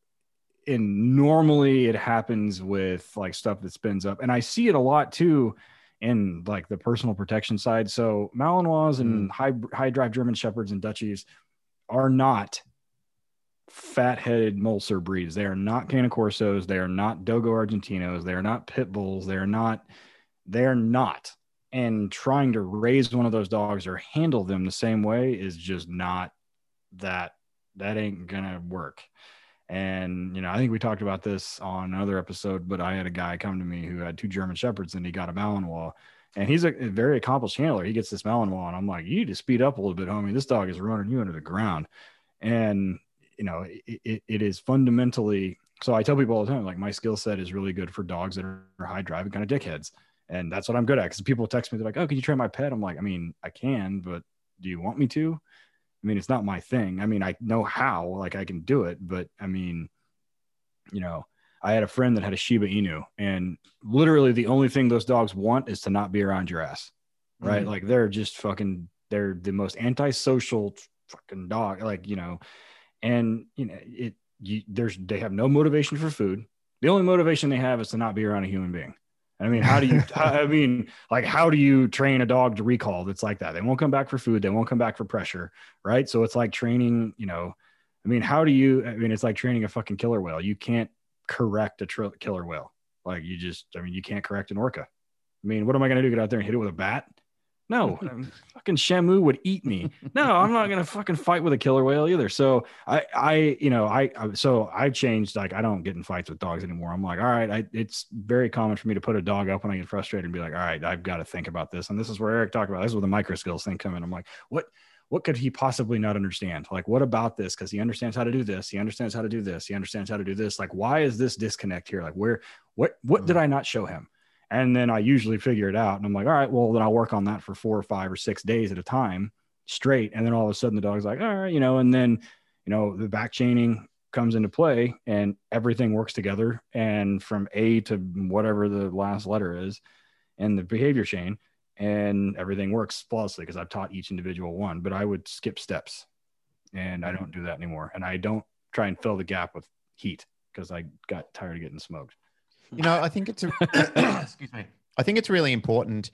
and normally it happens with like stuff that spins up, and I see it a lot too in like the personal protection side. So Malinois and mm. high high drive German shepherds and Dutchies are not fat-headed Molosser breeds. They are not Cane Corsos. They are not Dogo Argentinos. They are not pit bulls. They are not. They're not. And trying to raise one of those dogs or handle them the same way is just not that. That ain't gonna work. And you know, I think we talked about this on another episode, but I had a guy come to me who had two German shepherds and he got a Malinois. And he's a, very accomplished handler. He gets this Malinois, and I'm like, you need to speed up a little bit, homie. This dog is running you under the ground. And you know, it, it, it is fundamentally so I tell people all the time, like my skill set is really good for dogs that are high driving kind of dickheads. And that's what I'm good at. Cause people text me, they're like, Oh, can you train my pet? I'm like, I mean, I can, but do you want me to? I mean, it's not my thing. I mean, I know how, like I can do it, but I mean, you know, I had a friend that had a Shiba Inu, and literally the only thing those dogs want is to not be around your ass, right? Mhm. Like they're just fucking, they're the most antisocial fucking dog, like you know, and you know it. You, there's they have no motivation for food. The only motivation they have is to not be around a human being. I mean, how do you? I mean, like, how do you train a dog to recall that's like that? They won't come back for food. They won't come back for pressure, right? So it's like training. You know, I mean, how do you? I mean, it's like training a fucking killer whale. You can't correct a tr- killer whale. Like you just, I mean, you can't correct an orca. I mean, what am I going to do? Get out there and hit it with a bat? No, fucking Shamu would eat me. No, I'm not going to fucking fight with a killer whale either. So I, I, you know, I, I, so I changed. Like, I don't get in fights with dogs anymore. I'm like, all right, I, it's very common for me to put a dog up when I get frustrated and be like, all right, I've got to think about this. And this is where Eric talked about. This is where the micro skills thing come in. I'm like, what, what could he possibly not understand? Like, what about this? Because he understands how to do this. He understands how to do this. He understands how to do this. Like, why is this disconnect here? Like, where, what, what hmm. did I not show him? And then I usually figure it out. And I'm like, all right, well, then I'll work on that for four or five or six days at a time straight. And then all of a sudden the dog's like, all right, you know, and then, you know, the back chaining comes into play and everything works together. And from A to whatever the last letter is in the behavior chain, and everything works flawlessly because I've taught each individual one, but I would skip steps and I don't do that anymore. And I don't try and fill the gap with heat because I got tired of getting smoked. You know, I think it's a, excuse me. I think it's really important.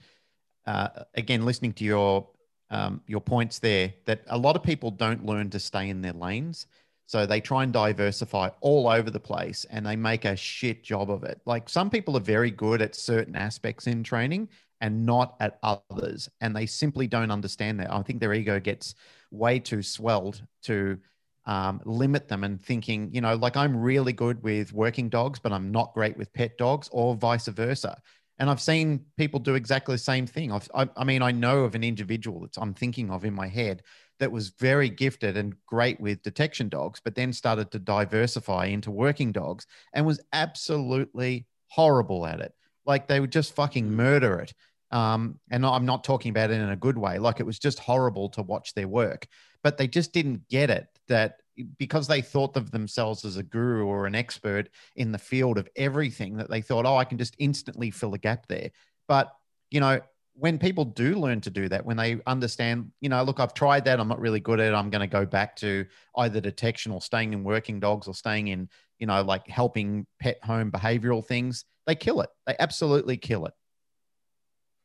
Uh, again, listening to your um, your points there, that a lot of people don't learn to stay in their lanes, so they try and diversify all over the place, and they make a shit job of it. Like some people are very good at certain aspects in training, and not at others, and they simply don't understand that. I think their ego gets way too swelled to um, limit them and thinking, you know, like I'm really good with working dogs, but I'm not great with pet dogs, or vice versa. And I've seen people do exactly the same thing. I've, I, I mean, I know of an individual that I'm thinking of in my head that was very gifted and great with detection dogs, but then started to diversify into working dogs and was absolutely horrible at it. Like they would just fucking murder it. Um, and I'm not talking about it in a good way. Like it was just horrible to watch their work, but they just didn't get it that because they thought of themselves as a guru or an expert in the field of everything that they thought, oh, I can just instantly fill a gap there. But, you know, when people do learn to do that, when they understand, you know, look, I've tried that, I'm not really good at it, I'm going to go back to either detection or staying in working dogs or staying in, you know, like helping pet home behavioral things, they kill it. They absolutely kill it.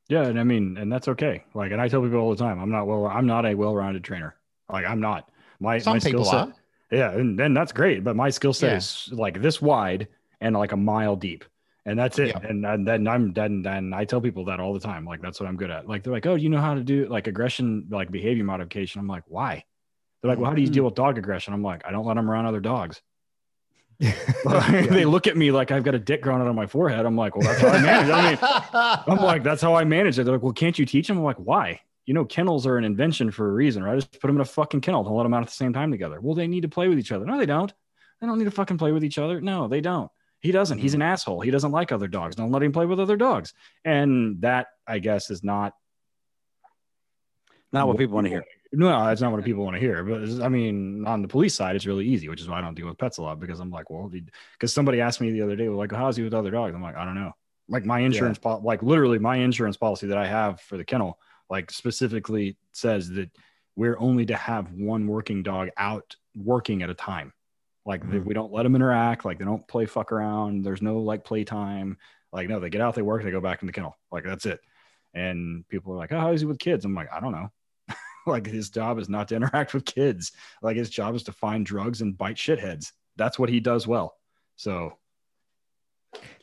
Yeah, and I mean, and that's okay. Like, and I tell people all the time, I'm not well, I'm not a well-rounded trainer. Like, I'm not. My Some my skill people set, are. yeah, and then that's great. But my skill set Yeah. is like this wide and like a mile deep, and that's it. Yeah. And, and then I'm then then I tell people that all the time. Like, that's what I'm good at. Like, they're like, oh, you know how to do like aggression, like behavior modification. I'm like, why? They're like, well, how do you mm-hmm. deal with dog aggression? I'm like, I don't let them around other dogs. they look at me like I've got a dick growing out on my forehead. I'm like, well, that's how I manage. I mean, I'm like, that's how I manage it. They're like, well, can't you teach them? I'm like, why? You know, kennels are an invention for a reason, right? Just put them in a fucking kennel. Don't let them out at the same time together. Well, they need to play with each other. No, they don't. They don't need to fucking play with each other. No, they don't. He doesn't. He's mm-hmm. an asshole. He doesn't like other dogs. Don't let him play with other dogs. And that, I guess, is not Not what people want to hear. no, that's not what people want to hear. But I mean, on the police side, it's really easy, which is why I don't deal with pets a lot because I'm like, well, because somebody asked me the other day, like, how's he with other dogs? I'm like, I don't know. Like my insurance, pol- like literally my insurance policy that I have for the kennel, like specifically says that we're only to have one working dog out working at a time. Like Mhm. we don't let them interact. Like they don't play fuck around. There's no like playtime. Like no, they get out, they work, they go back in the kennel. Like that's it. And people are like, "Oh, how is he with kids?" I'm like, I don't know. like his job is not to interact with kids. Like his job is to find drugs and bite shitheads. That's what he does well. So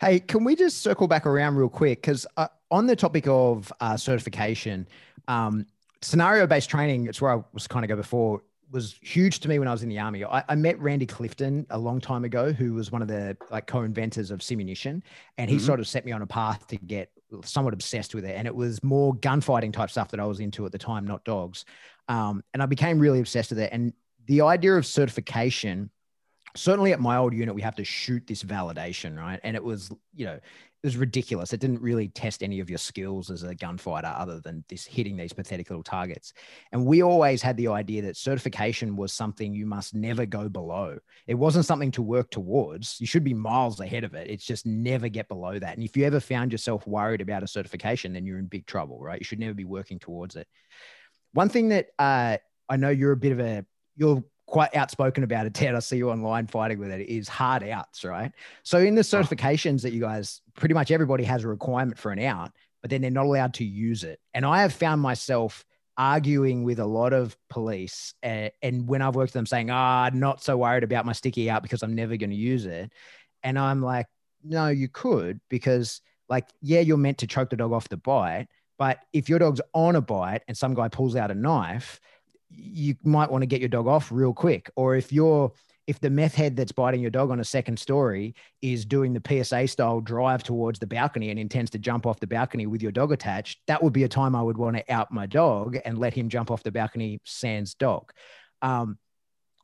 Hey, can we just circle back around real quick? Because uh, on the topic of uh, certification, um, scenario based training, it's where I was kind of go before, was huge to me when I was in the army. I, I met Randy Clifton a long time ago, who was one of the like co-inventors of Simunition, and he Mhm. sort of set me on a path to get somewhat obsessed with it. And it was more gunfighting type stuff that I was into at the time, not dogs. Um, and I became really obsessed with it. And the idea of certification certainly at my old unit we have to shoot this validation right and it was you know it was ridiculous. It didn't really test any of your skills as a gunfighter other than this hitting these pathetic little targets. And we always had the idea that certification was something you must never go below. It wasn't something to work towards. You should be miles ahead of it. It's just never get below that. And if you ever found yourself worried about a certification then you're in big trouble right? You should never be working towards it. One thing that uh, i know you're a bit of a you're quite outspoken about it, Ted. I see you online fighting with it. Is hard outs, right? So in the certifications that you guys, pretty much everybody has a requirement for an out, but then they're not allowed to use it. And I have found myself arguing with a lot of police, uh, and when I've worked with them, saying, "Ah, not so worried about my sticky out because I'm never going to use it," and I'm like, "No, you could because." Like, yeah, you're meant to choke the dog off the bite, but if your dog's on a bite and some guy pulls out a knife, you might want to get your dog off real quick. Or if you're if the meth head that's biting your dog on a second story is doing the PSA style drive towards the balcony and intends to jump off the balcony with your dog attached, that would be a time I would want to out my dog and let him jump off the balcony sans dog. Um,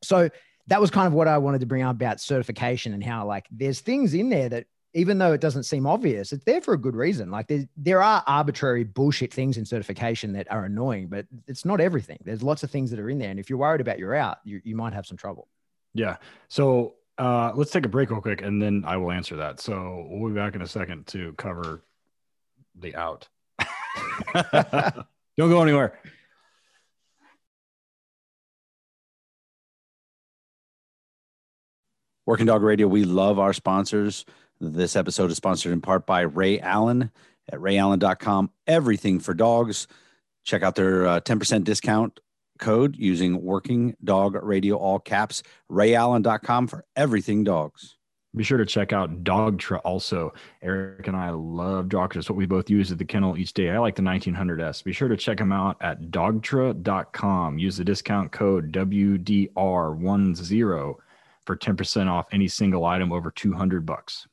so that was kind of what I wanted to bring up about certification and how like there's things in there that even though it doesn't seem obvious, it's there for a good reason. Like there, there are arbitrary bullshit things in certification that are annoying, but it's not everything. There's lots of things that are in there. And if you're worried about your out, you, you might have some trouble. Yeah. So uh, let's take a break real quick and then I will answer that. So we'll be back in a second to cover the out. Don't go anywhere. Working Dog Radio, we love our sponsors. This episode is sponsored in part by Ray Allen at rayallen.com. Everything for dogs. Check out their uh, 10% discount code using Working Dog Radio, all caps, rayallen.com for everything dogs. Be sure to check out Dogtra also. Eric and I love Dogtra. It's what we both use at the kennel each day. I like the 1900S. Be sure to check them out at dogtra.com. Use the discount code WDR10 for 10% off any single item over 200 bucks.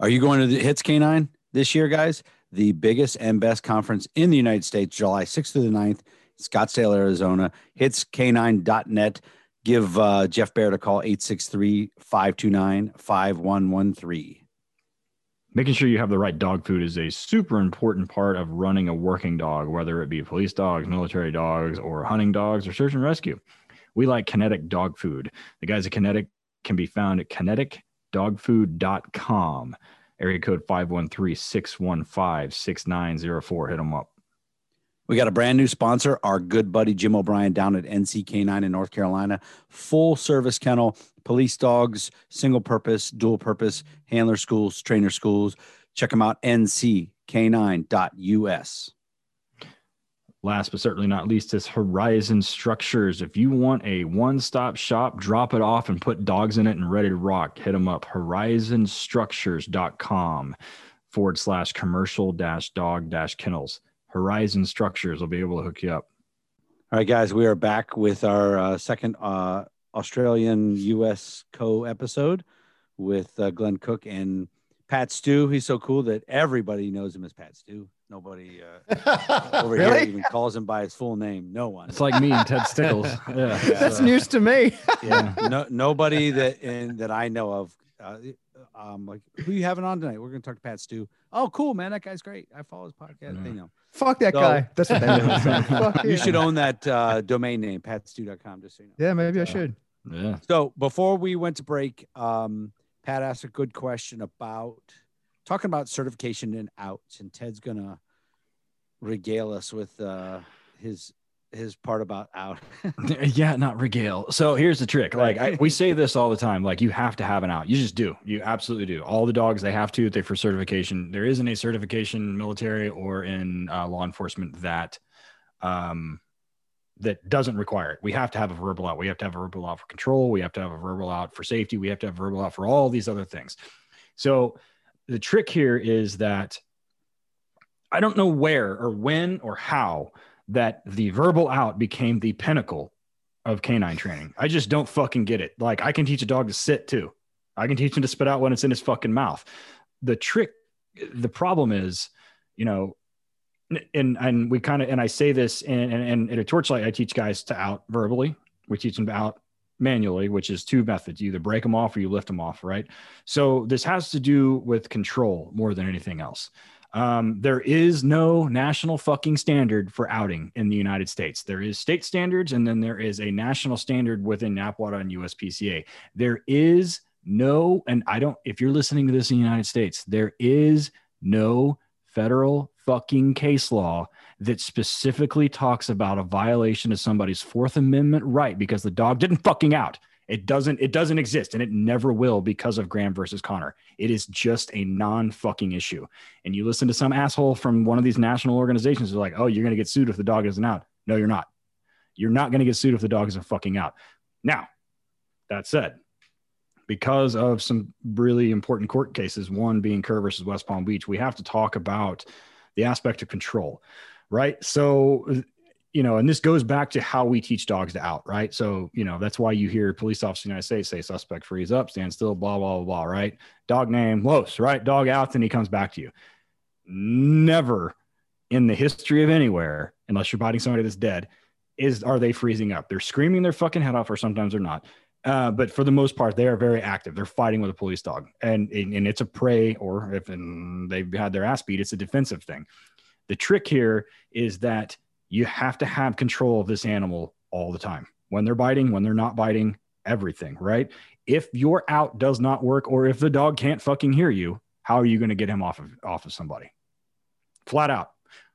Are you going to the Hits Canine this year, guys? The biggest and best conference in the United States, July 6th to the 9th, Scottsdale, Arizona. Hitscanine.net. Give uh, Jeff Barrett a call, 863 529 5113. Making sure you have the right dog food is a super important part of running a working dog, whether it be police dogs, military dogs, or hunting dogs, or search and rescue. We like Kinetic Dog Food. The guys at Kinetic can be found at kineticdogfood.com. Area code 513-615-6904. Hit them up. We got a brand new sponsor, our good buddy Jim O'Brien down at NCK9 in North Carolina. Full service kennel, police dogs, single purpose, dual purpose, handler schools, trainer schools. Check them out, nck9.us. Last but certainly not least is Horizon Structures. If you want a one-stop shop, drop it off and put dogs in it and ready to rock, hit them up. Horizonstructures.com forward slash commercial dash dog dash kennels. Horizon Structures will be able to hook you up. All right, guys, we are back with our uh, second uh, Australian US co episode with uh, Glenn Cook and Pat Stew. He's so cool that everybody knows him as Pat Stew. Nobody uh, over here even calls him by his full name. No one. It's like me and Ted Stickles. Yeah. That's So, news to me. yeah, no, nobody that in, that I know of. Uh, um, like who you having on tonight? We're gonna talk to Pat Stew. Oh, cool, man. That guy's great. I follow his podcast. Yeah. They know. Fuck that So- guy. That's what they really You yeah. should own that uh, domain name, patstew.com, just so you know. Yeah, maybe I should. Yeah. So before we went to break, um, Pat asked a good question about talking about certification and outs, and Ted's gonna regale us with uh, his his part about out. yeah, not regale. So here's the trick. Like I, we say this all the time. Like you have to have an out. You just do. You absolutely do. All the dogs they have to. They for certification. There isn't a certification military or in uh, law enforcement that um that doesn't require it. We have to have a verbal out. We have to have a verbal out for control. We have to have a verbal out for safety. We have to have verbal out for all these other things. So the trick here is that I don't know where or when or how that the verbal out became the pinnacle of canine training. I just don't fucking get it. Like I can teach a dog to sit too. I can teach him to spit out when it's in his fucking mouth. The trick, the problem is, you know, and and we kind of and I say this and and, at a torchlight, I teach guys to out verbally. We teach them to out manually, which is two methods: you either break them off or you lift them off. Right. So this has to do with control more than anything else. Um, there is no national fucking standard for outing in the United States. There is state standards, and then there is a national standard within NAPWDA and USPCA. There is no, and I don't, if you're listening to this in the United States, there is no federal fucking case law that specifically talks about a violation of somebody's Fourth Amendment right because the dog didn't fucking out. It doesn't it doesn't exist and it never will because of Graham versus Connor. It is just a non-fucking issue. And you listen to some asshole from one of these national organizations who's like, "Oh, you're going to get sued if the dog isn't out." No, you're not. You're not going to get sued if the dog isn't fucking out. Now, that said, because of some really important court cases, one being Kerr versus West Palm Beach, we have to talk about the aspect of control, right? So you know, and this goes back to how we teach dogs to out, right? So, you know, that's why you hear police officers in the United States say suspect freeze up, stand still, blah, blah, blah, blah, right? Dog name, Los, right? Dog out, and he comes back to you. Never in the history of anywhere, unless you're biting somebody that's dead, is are they freezing up? They're screaming their fucking head off, or sometimes they're not. Uh, but for the most part, they are very active. They're fighting with a police dog, and and it's a prey, or if they've had their ass beat, it's a defensive thing. The trick here is that you have to have control of this animal all the time when they're biting, when they're not biting, everything, right? If your out does not work, or if the dog can't fucking hear you, how are you going to get him off of off of somebody? Flat out,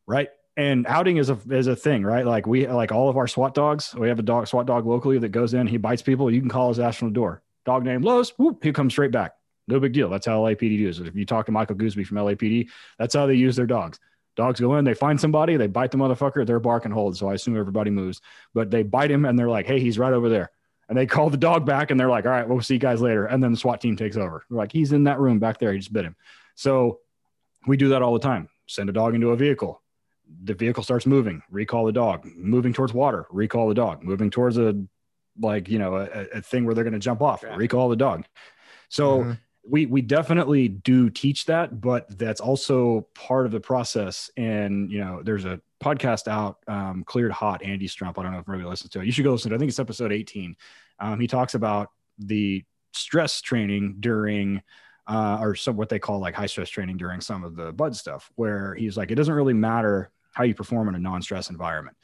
right? And outing is a is a thing, right? Like we like all of our SWAT dogs. We have a dog SWAT dog locally that goes in, he bites people. You can call his ass from the door. Dog named Los, whoop, he comes straight back. No big deal. That's how LAPD does it. If you talk to Michael Gooseby from LAPD, that's how they use their dogs. Dogs go in, they find somebody, they bite the motherfucker, they're bark and hold. So I assume everybody moves, but they bite him and they're like, hey, he's right over there. And they call the dog back and they're like, all right, we'll see you guys later. And then the SWAT team takes over. They're like, he's in that room back there. He just bit him. So we do that all the time. Send a dog into a vehicle. The vehicle starts moving, recall the dog, moving towards water, recall the dog, moving towards a like, you know, a, a thing where they're going to jump off, recall the dog. So mm-hmm we we definitely do teach that but that's also part of the process. And you know there's a podcast out um, cleared hot andy stumpf. I don't know if everybody listens to it. You should go listen to it. I think it's episode 18 um, he talks about the stress training during uh, or some what they call like high stress training during some of the BUD/S stuff where he's like it doesn't really matter how you perform in a non-stress environment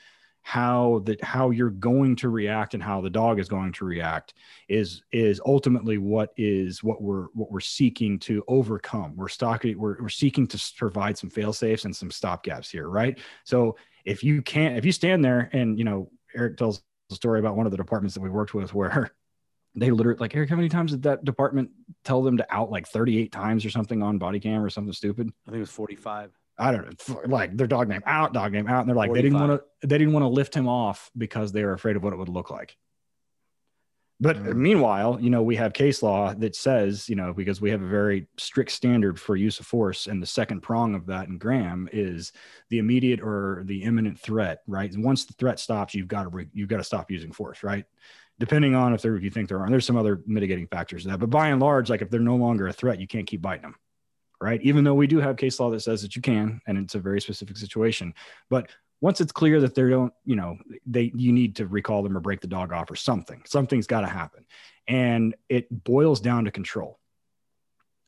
how that how you're going to react and how the dog is going to react is is ultimately what is what we're what we're seeking to overcome. We're stalking we're, we're seeking to provide some fail safes and some stop gaps here right? So if you can't if you stand there and you know eric tells a story about one of the departments that we worked with where they literally like eric how many times did that department tell them to out like 38 times or something on body cam or something stupid? I think it was 45 I don't know, like their dog name out, dog name out, and they're like 45. they didn't want to they didn't want to lift him off because they were afraid of what it would look like. But mm. meanwhile, you know, we have case law that says, you know, because we have a very strict standard for use of force, and the second prong of that in Graham is the immediate or the imminent threat, right? And once the threat stops, you've got to re- you've got to stop using force, right? Depending on if there if you think there are, there's some other mitigating factors to that, but by and large, like if they're no longer a threat, you can't keep biting them right? Even though we do have case law that says that you can, and it's a very specific situation. But once it's clear that they don't, you know, they you need to recall them or break the dog off or something. Something's got to happen, and it boils down to control.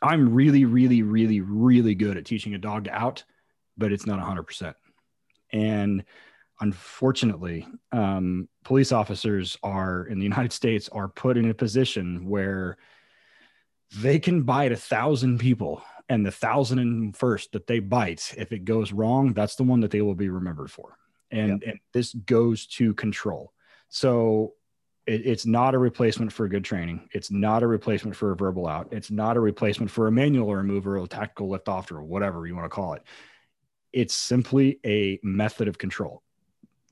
I'm really, really, really, really good at teaching a dog to out, but it's not 100%. And unfortunately, um, police officers are in the United States are put in a position where they can bite a thousand people And the thousand and first that they bite, if it goes wrong, that's the one that they will be remembered for. And, and this goes to control. So it, it's not a replacement for good training. It's not a replacement for a verbal out. It's not a replacement for a manual or a remover or a tactical lift off or whatever you want to call it. It's simply a method of control.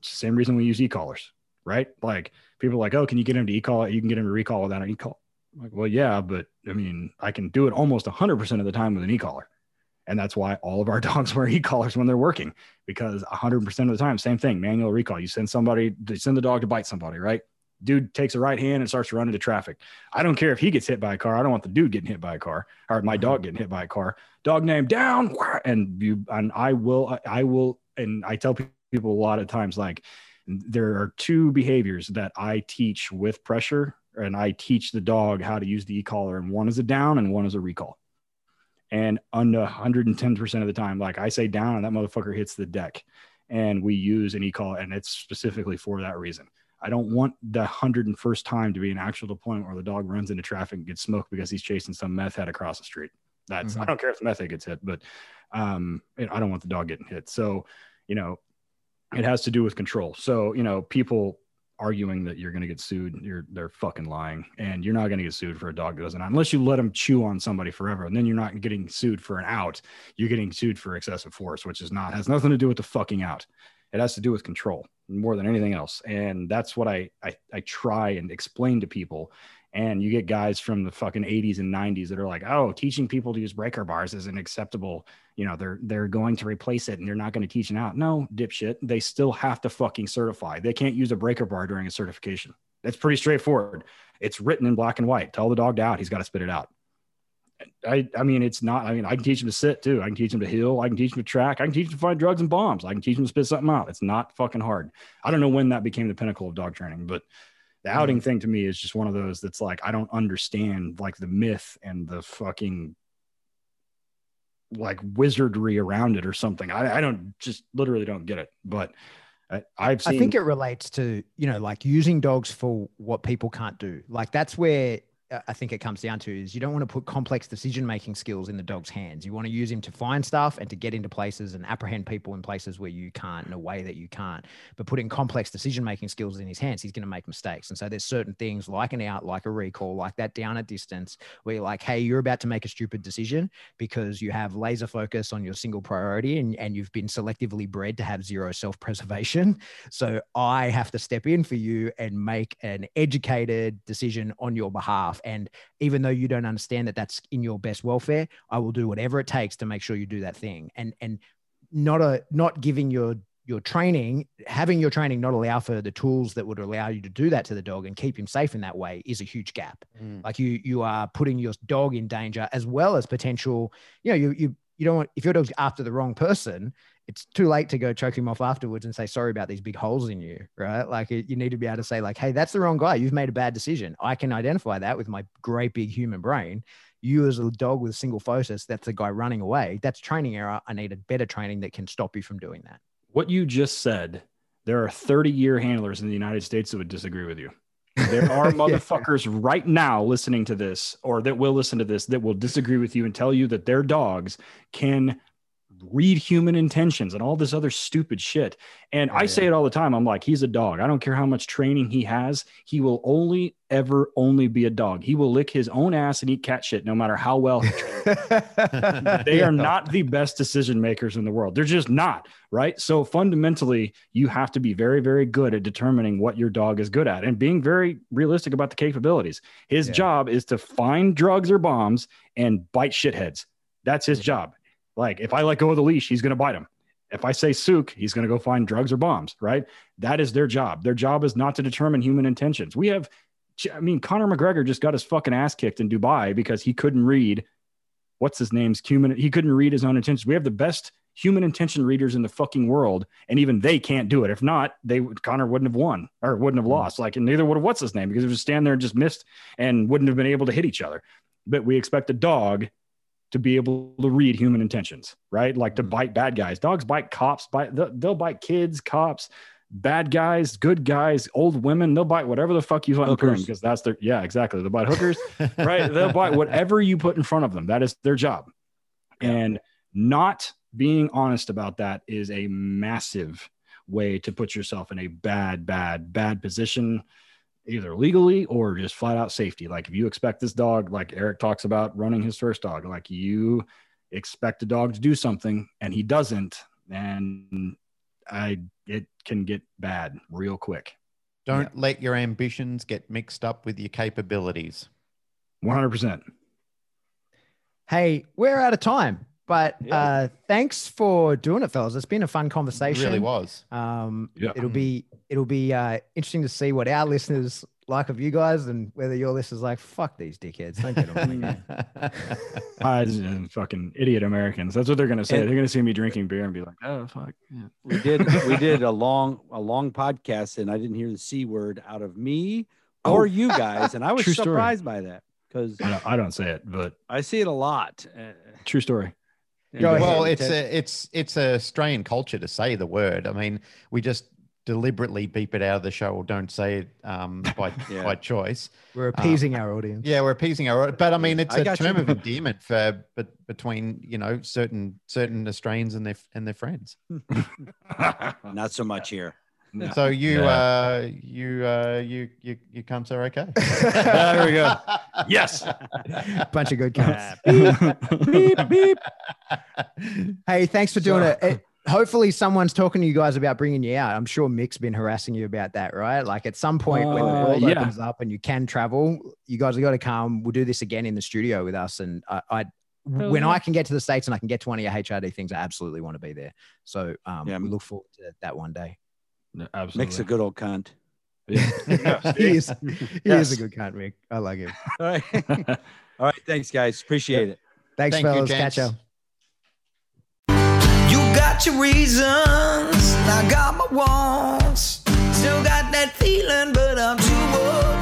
Same reason we use e-collars, right? Like people are like, oh, can you get him to e-call? You can get him to recall without an e-call. I'm like, well, yeah, but I mean, I can do it almost 100% of the time with an e-collar. And that's why all of our dogs wear e-collars when they're working because 100% of the time, same thing, manual recall. You send somebody, they send the dog to bite somebody, right? dude takes a right hand and starts to run into traffic. I don't care if he gets hit by a car. I don't want the dude getting hit by a car or my dog getting hit by a car. Dog name down, and you and I will, I will, and I tell people a lot of times like there are two behaviors that I teach with pressure, and I teach the dog how to use the e-collar, and one is a down and one is a recall. And under 110% of the time, like I say down, and that motherfucker hits the deck. And we use an e-collar, and it's specifically for that reason I don't want the hundred and first time to be an actual deployment where the dog runs into traffic and gets smoked because he's chasing some meth head across the street. That's mm-hmm. I don't care if the meth head gets hit, but um, I don't want the dog getting hit. So, you know, it has to do with control. So, you know, people arguing that you're going to get sued, you're they're fucking lying, and you're not going to get sued for a dog that doesn't unless you let them chew on somebody forever, and then you're not getting sued for an out. You're getting sued for excessive force, which is not has nothing to do with the fucking out. It has to do with control more than anything else. And that's what I, I, I try and explain to people. And you get guys from the fucking 80s and 90s that are like, oh, teaching people to use breaker bars is an acceptable, you know, they're they're going to replace it and they're not going to teach it out. No, dipshit. They still have to fucking certify. They can't use a breaker bar during a certification. That's pretty straightforward. It's written in black and white. Tell the dog to out, he's got to spit it out. I, I mean, it's not, I mean, I can teach him to sit too. I can teach him to heel. I can teach him to track. I can teach him to find drugs and bombs. I can teach him to spit something out. It's not fucking hard. I don't know when that became the pinnacle of dog training, but the mm-hmm. outing thing to me is just one of those that's like, I don't understand like the myth and the fucking like wizardry around it or something. I, I don't just literally don't get it, but I, I've seen. I think it relates to, you know, like using dogs for what people can't do. Like that's where I think it comes down to is you don't want to put complex decision making skills in the dog's hands. You want to use him to find stuff and to get into places and apprehend people in places where you can't in a way that you can't. But putting complex decision making skills in his hands, he's going to make mistakes. And so there's certain things like an out, like a recall, like that down at distance, where you're like, hey, you're about to make a stupid decision because you have laser focus on your single priority and, and you've been selectively bred to have zero self preservation. So I have to step in for you and make an educated decision on your behalf and even though you don't understand that that's in your best welfare, I will do whatever it takes to make sure you do that thing. And and not a not giving your your training, having your training not allow for the tools that would allow you to do that to the dog and keep him safe in that way is a huge gap. Mm. Like you you are putting your dog in danger as well as potential, you know, you you you don't want if your dog's after the wrong person, it's too late to go choke him off afterwards and say sorry about these big holes in you right? Like it, you need to be able to say like hey that's the wrong guy. You've made a bad decision. I can identify that with my great big human brain. You as a dog with a single focus that's a guy running away. That's training error. I need a better training that can stop you from doing that. What you just said there are 30 year handlers in the united states that would disagree with you. There are motherfuckers yeah. right now listening to this or that will listen to this that will disagree with you and tell you that their dogs can read human intentions and all this other stupid shit. And I say it all the time. I'm like, he's a dog. I don't care how much training he has. He will only ever only be a dog. He will lick his own ass and eat cat shit no matter how well they are not the best decision makers in the world. They're just not, right? So fundamentally, you have to be very, very good at determining what your dog is good at and being very realistic about the capabilities. His yeah. job is to find drugs or bombs and bite shitheads. That's his job. Like if I let go of the leash, he's going to bite him. If I say sook, he's going to go find drugs or bombs, right? That is their job. Their job is not to determine human intentions. We have, I mean, Conor McGregor just got his fucking ass kicked in Dubai because he couldn't read what's his name's human. He couldn't read his own intentions. We have the best human intention readers in the fucking world, and even they can't do it. If not, they Conor wouldn't have won or wouldn't have hmm. lost. Like, and neither would have what's his name because he was stand there and just missed and wouldn't have been able to hit each other. But we expect a dog to be able to read human intentions, right? Like to mm-hmm. bite bad guys. Dogs bite cops, bite they'll bite kids, cops, bad guys, good guys, old women. They'll bite whatever the fuck you put in because that's their yeah, exactly. They'll bite hookers, right? They'll bite whatever you put in front of them. That is their job. And not being honest about that is a massive way to put yourself in a bad, bad, bad position, either legally or just flat out safety. Like if you expect this dog, like Eric talks about running his first dog, like you expect a dog to do something and he doesn't, and I it can get bad real quick. Don't let your ambitions get mixed up with your capabilities. 100%. Hey, we're out of time, but Yeah. uh, thanks for doing it, fellas. It's been a fun It conversation. really was. Um, Yeah. it'll be it'll be uh, interesting to see what our listeners like of you guys, and whether your listeners like fuck these dickheads. Don't get on the. I just, fucking idiot Americans. That's what they're gonna say. And- they're gonna see me drinking beer and be like, "Oh fuck." Yeah. we did we did a long a long podcast and I didn't hear the c word out of me or Oh. you guys, and I was True story. surprised by that because I don't, I don't say it, but I see it a lot. Uh, true story. Go ahead. well, it's Ted. a it's it's a Australian culture to say the word. I mean, we just deliberately beep it out of the show or don't say it um, by Yeah. by choice. We're appeasing our audience. Yeah, we're appeasing our, but I mean, it's I a term you. of endearment for but between you know certain certain Australians and their and their friends. Not so much here. No. So you Yeah. uh you uh you you you cunts are okay. There we go. yes. Bunch of good cunts. beep beep. Hey, thanks for doing So- it. it. Hopefully, someone's talking to you guys about bringing you out. I'm sure Mick's been harassing you about that, right? Like at some point when the Uh, world yeah. opens up and you can travel, you guys have got to come. We'll do this again in the studio with us. And I, I when yeah. I can get to the states and I can get to one of your HRD things, I absolutely want to be there. So um, Yeah. we look forward to that one day. No, absolutely. Mick's a good old cunt. Yeah. he is, he Yes. is a good cunt, Mick. I like him. All right. All right. Thanks, guys. Appreciate it. Thanks, Thank fellas. gents. Catch ya. You got your reasons, I got my wants. Still got that feeling, but I'm too old